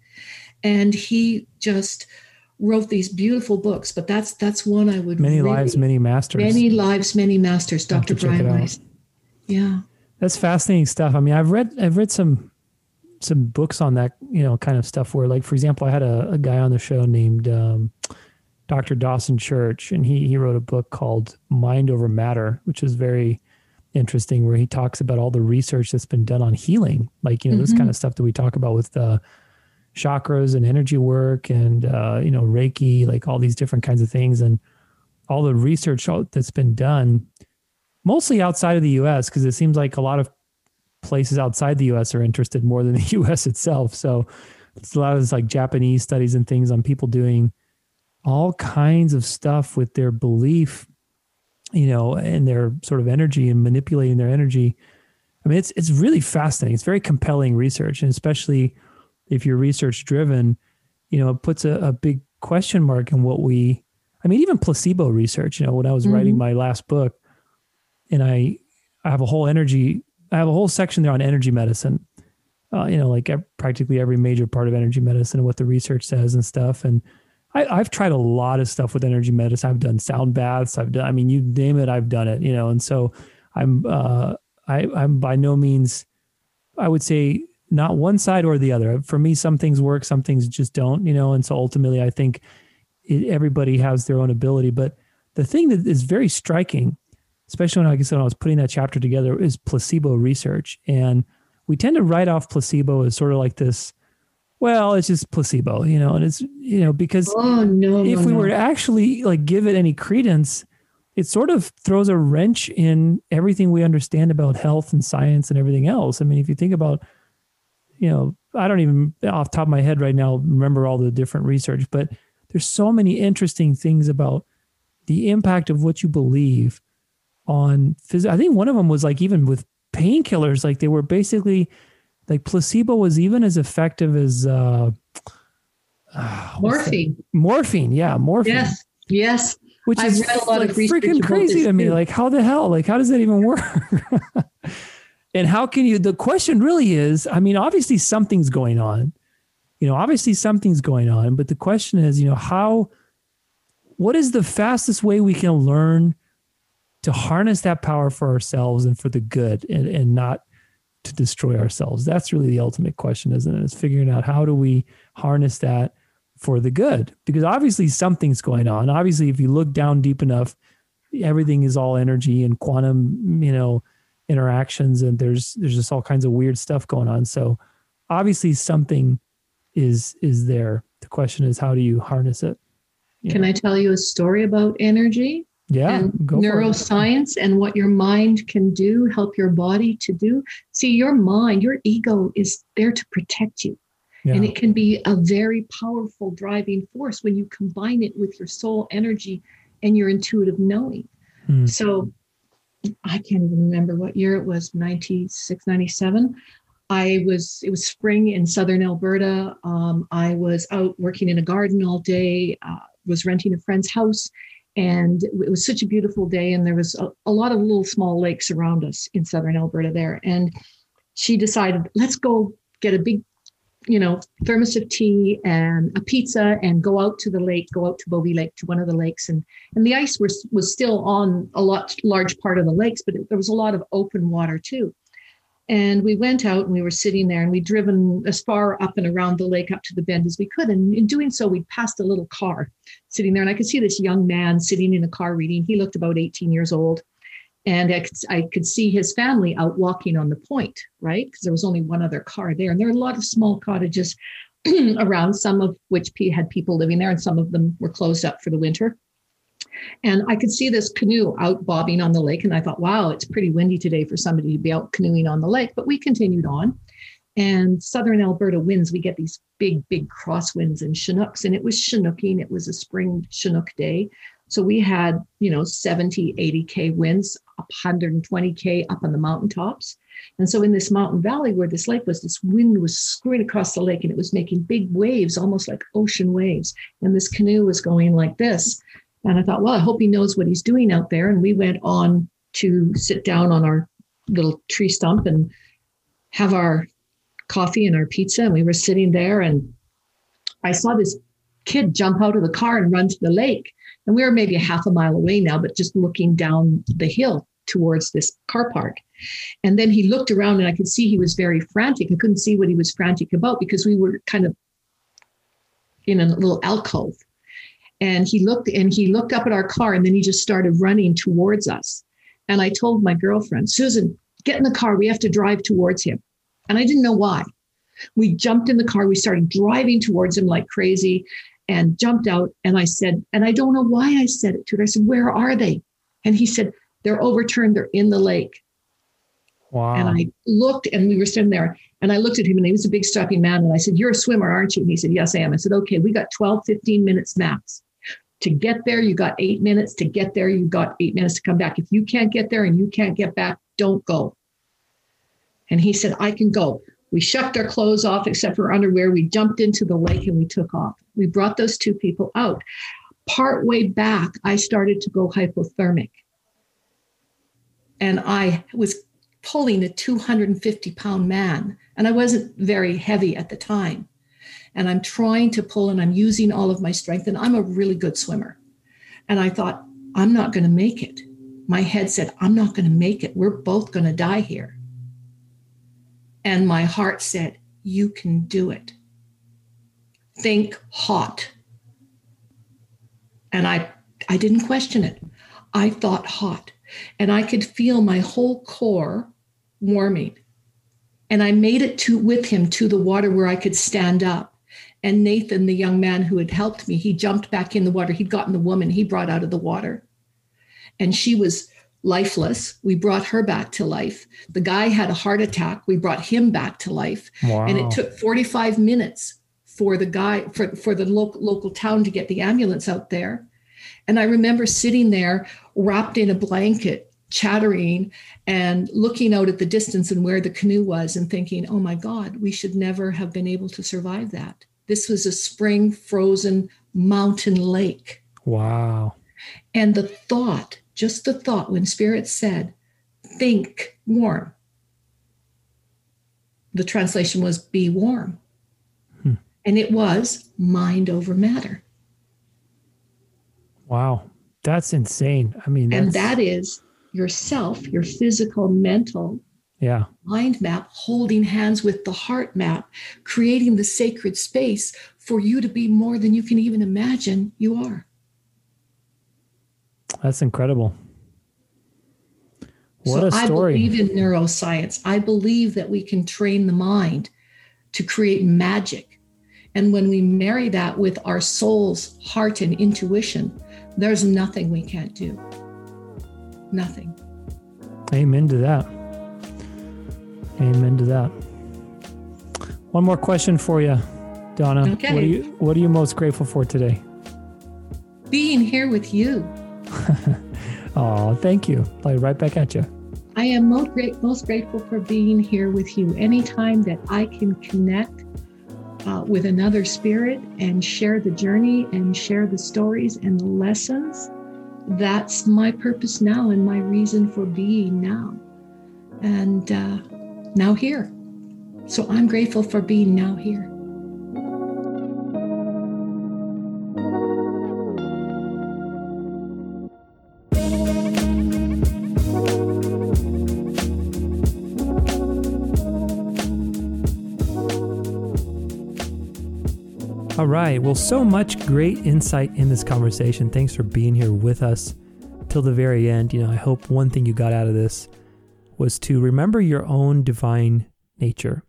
And he just wrote these beautiful books, but that's that's one I would many really, lives, many masters. Many lives, many masters. Dr. Brian Weiss. Yeah, that's fascinating stuff. I mean, I've read I've read some some books on that you know kind of stuff. Where, like, for example, I had a, a guy on the show named um, Dr. Dawson Church, and he he wrote a book called Mind Over Matter, which is very interesting. Where he talks about all the research that's been done on healing, like you know mm-hmm. this kind of stuff that we talk about with. Uh, chakras and energy work and uh, you know reiki like all these different kinds of things and all the research that's been done mostly outside of the us because it seems like a lot of places outside the us are interested more than the us itself. So it's a lot of this like japanese studies and things on people doing all kinds of stuff with their belief you know and their sort of energy and manipulating their energy. I mean it's it's really fascinating. It's very compelling research and especially if you're research driven, you know, it puts a, a, big question mark in what we, I mean, even placebo research, you know, when I was mm-hmm. writing my last book and I, I have a whole energy, I have a whole section there on energy medicine, uh, you know, like practically every major part of energy medicine and what the research says and stuff. And I, have tried a lot of stuff with energy medicine. I've done sound baths. I've done, I mean, you name it, I've done it, you know, and so I'm, uh, I, I'm by no means, I would say not one side or the other. For me, some things work, some things just don't, you know. And so ultimately, I think it, everybody has their own ability. But the thing that is very striking, especially when, like I said, when I was putting that chapter together, is placebo research. And we tend to write off placebo as sort of like this. Well, it's just placebo, you know, and it's you know because oh, no, if no, we no. were to actually like give it any credence, it sort of throws a wrench in everything we understand about health and science and everything else. I mean, if you think about you know, I don't even off top of my head right now remember all the different research, but there's so many interesting things about the impact of what you believe on physical. I think one of them was like even with painkillers, like they were basically like placebo was even as effective as uh, uh morphine. Morphine, yeah, morphine. Yes, yes. Which I've is read a lot like of freaking crazy to me. Too. Like, how the hell? Like, how does that even work? And how can you? The question really is I mean, obviously something's going on. You know, obviously something's going on, but the question is, you know, how, what is the fastest way we can learn to harness that power for ourselves and for the good and, and not to destroy ourselves? That's really the ultimate question, isn't it? it? Is figuring out how do we harness that for the good? Because obviously something's going on. Obviously, if you look down deep enough, everything is all energy and quantum, you know, interactions and there's there's just all kinds of weird stuff going on. So obviously something is is there. The question is how do you harness it? You can know? i tell you a story about energy? Yeah and neuroscience and what your mind can do help your body to do? See your mind your ego is there to protect you. Yeah. and it can be a very powerful driving force when you combine it with your soul energy and your intuitive knowing. Mm. so I can't even remember what year it was 96, 97. I was, it was spring in southern Alberta. Um, I was out working in a garden all day, uh, was renting a friend's house, and it was such a beautiful day. And there was a, a lot of little small lakes around us in southern Alberta there. And she decided, let's go get a big you know, thermos of tea and a pizza and go out to the lake, go out to Bovey Lake, to one of the lakes. And, and the ice was, was still on a lot, large part of the lakes, but it, there was a lot of open water too. And we went out and we were sitting there and we'd driven as far up and around the lake up to the bend as we could. And in doing so, we passed a little car sitting there. And I could see this young man sitting in a car reading. He looked about 18 years old. And I could, I could see his family out walking on the point, right? Because there was only one other car there. And there are a lot of small cottages around, some of which had people living there, and some of them were closed up for the winter. And I could see this canoe out bobbing on the lake. And I thought, wow, it's pretty windy today for somebody to be out canoeing on the lake. But we continued on. And southern Alberta winds, we get these big, big crosswinds and Chinooks. And it was Chinooking. It was a spring Chinook day. So we had, you know, 70, 80K winds, 120K up on the mountaintops. And so in this mountain valley where this lake was, this wind was screwing across the lake and it was making big waves, almost like ocean waves. And this canoe was going like this. And I thought, well, I hope he knows what he's doing out there. And we went on to sit down on our little tree stump and have our coffee and our pizza. And we were sitting there, and I saw this kid jump out of the car and run to the lake. And we were maybe a half a mile away now, but just looking down the hill towards this car park. And then he looked around and I could see he was very frantic. I couldn't see what he was frantic about because we were kind of in a little alcove. And he looked and he looked up at our car and then he just started running towards us. And i told my girlfriend susan get in the car. We have to drive towards him. And i didn't know why. We jumped in the car. We started driving towards him like crazy and jumped out and i said and i don't know why i said it to him i said where are they and he said they're overturned they're in the lake wow and i looked and we were standing there and I looked at him and he was a big strapping man. And I said, You're a swimmer, aren't you? And he said, Yes, I am. I said, Okay, we got 12, 15 minutes max. To get there, you got eight minutes. To get there, you got eight minutes to come back. If you can't get there and you can't get back, don't go. And he said, I can go. We shucked our clothes off except for underwear. We jumped into the lake and we took off. We brought those two people out. Part way back, I started to go hypothermic. And I was pulling a 250 pound man, and I wasn't very heavy at the time and I'm trying to pull and I'm using all of my strength and I'm a really good swimmer. And I thought, I'm not going to make it. My head said, I'm not going to make it. We're both going to die here. And my heart said, You can do it. Think hot. And I, I didn't question it. I thought hot. And I could feel my whole core warming. And I made it to with him to the water where I could stand up. And Nathan, the young man who had helped me, he jumped back in the water. He'd gotten the woman he brought out of the water. And she was lifeless. We brought her back to life. The guy had a heart attack. We brought him back to life. Wow. And it took 45 minutes for the guy, for, for the local, local town to get the ambulance out there. And I remember sitting there wrapped in a blanket, chattering and looking out at the distance and where the canoe was and thinking, oh my God, we should never have been able to survive that. This was a spring frozen mountain lake. Wow. And the thought, just the thought, when Spirit said, think warm, the translation was be warm. And it was mind over matter. Wow. That's insane. I mean, and that is yourself, your physical, mental, yeah mind map holding hands with the heart map creating the sacred space for you to be more than you can even imagine you are that's incredible what so a story i believe in neuroscience i believe that we can train the mind to create magic and when we marry that with our soul's heart and intuition there's nothing we can't do nothing amen to that Amen to that. One more question for you, Donna. Okay. What are you What are you most grateful for today? Being here with you. oh, thank you. Like right back at you. I am most, great, most grateful for being here with you. Anytime that I can connect uh, with another spirit and share the journey and share the stories and the lessons, that's my purpose now and my reason for being now. And uh, now here. So I'm grateful for being now here. All right. Well, so much great insight in this conversation. Thanks for being here with us till the very end. You know, I hope one thing you got out of this was to remember your own divine nature.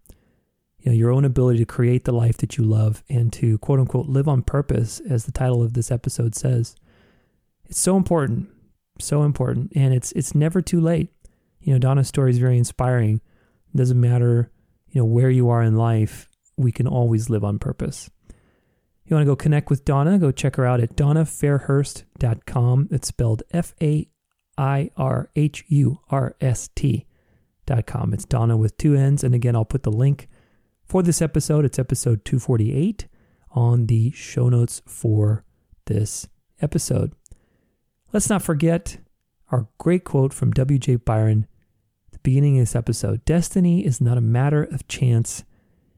You know, your own ability to create the life that you love and to quote unquote live on purpose, as the title of this episode says. It's so important. So important. And it's it's never too late. You know, Donna's story is very inspiring. It doesn't matter, you know, where you are in life, we can always live on purpose. You want to go connect with Donna, go check her out at donnafairhurst.com. It's spelled F A I R H U R S T.com. It's Donna with two N's. And again, I'll put the link for this episode. It's episode 248 on the show notes for this episode. Let's not forget our great quote from W.J. Bryan at the beginning of this episode Destiny is not a matter of chance,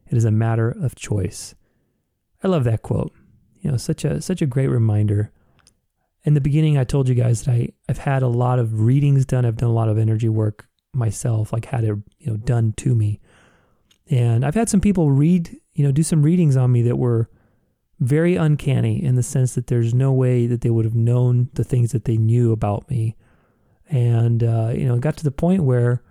it is a matter of choice. I love that quote. You know, such a such a great reminder. In the beginning, I told you guys that I, I've had a lot of readings done. I've done a lot of energy work myself, like had it, you know, done to me. And I've had some people read, you know, do some readings on me that were very uncanny in the sense that there's no way that they would have known the things that they knew about me. And, uh, you know, it got to the point where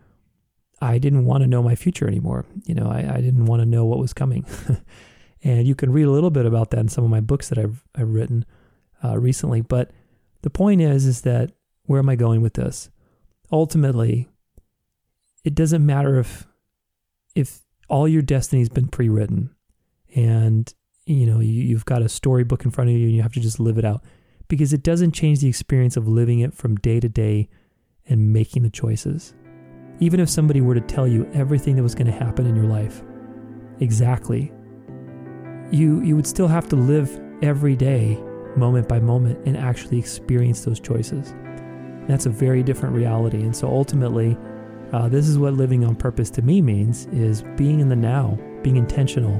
I didn't want to know my future anymore. You know, I, I didn't want to know what was coming. And you can read a little bit about that in some of my books that I've, I've written uh, recently. But the point is, is that where am I going with this? Ultimately, it doesn't matter if if all your destiny's been pre-written and you know you, you've got a storybook in front of you and you have to just live it out because it doesn't change the experience of living it from day to day and making the choices. Even if somebody were to tell you everything that was going to happen in your life, exactly you you would still have to live every day moment by moment and actually experience those choices. That's a very different reality. And so ultimately uh, this is what living on purpose to me means is being in the now being intentional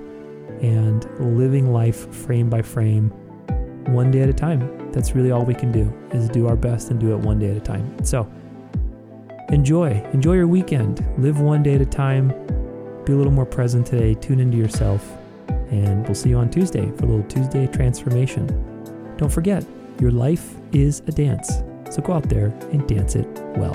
and living life frame by frame one day at a time. That's really all we can do is do our best and do it one day at a time. So enjoy enjoy your weekend. Live one day at a time. Be a little more present today. Tune into yourself and we'll see you on Tuesday for a little Tuesday transformation. Don't forget, your life is a dance. So go out there and dance it well.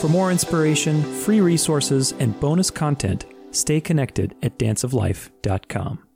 For more inspiration, free resources, and bonus content, Stay connected at danceoflife.com.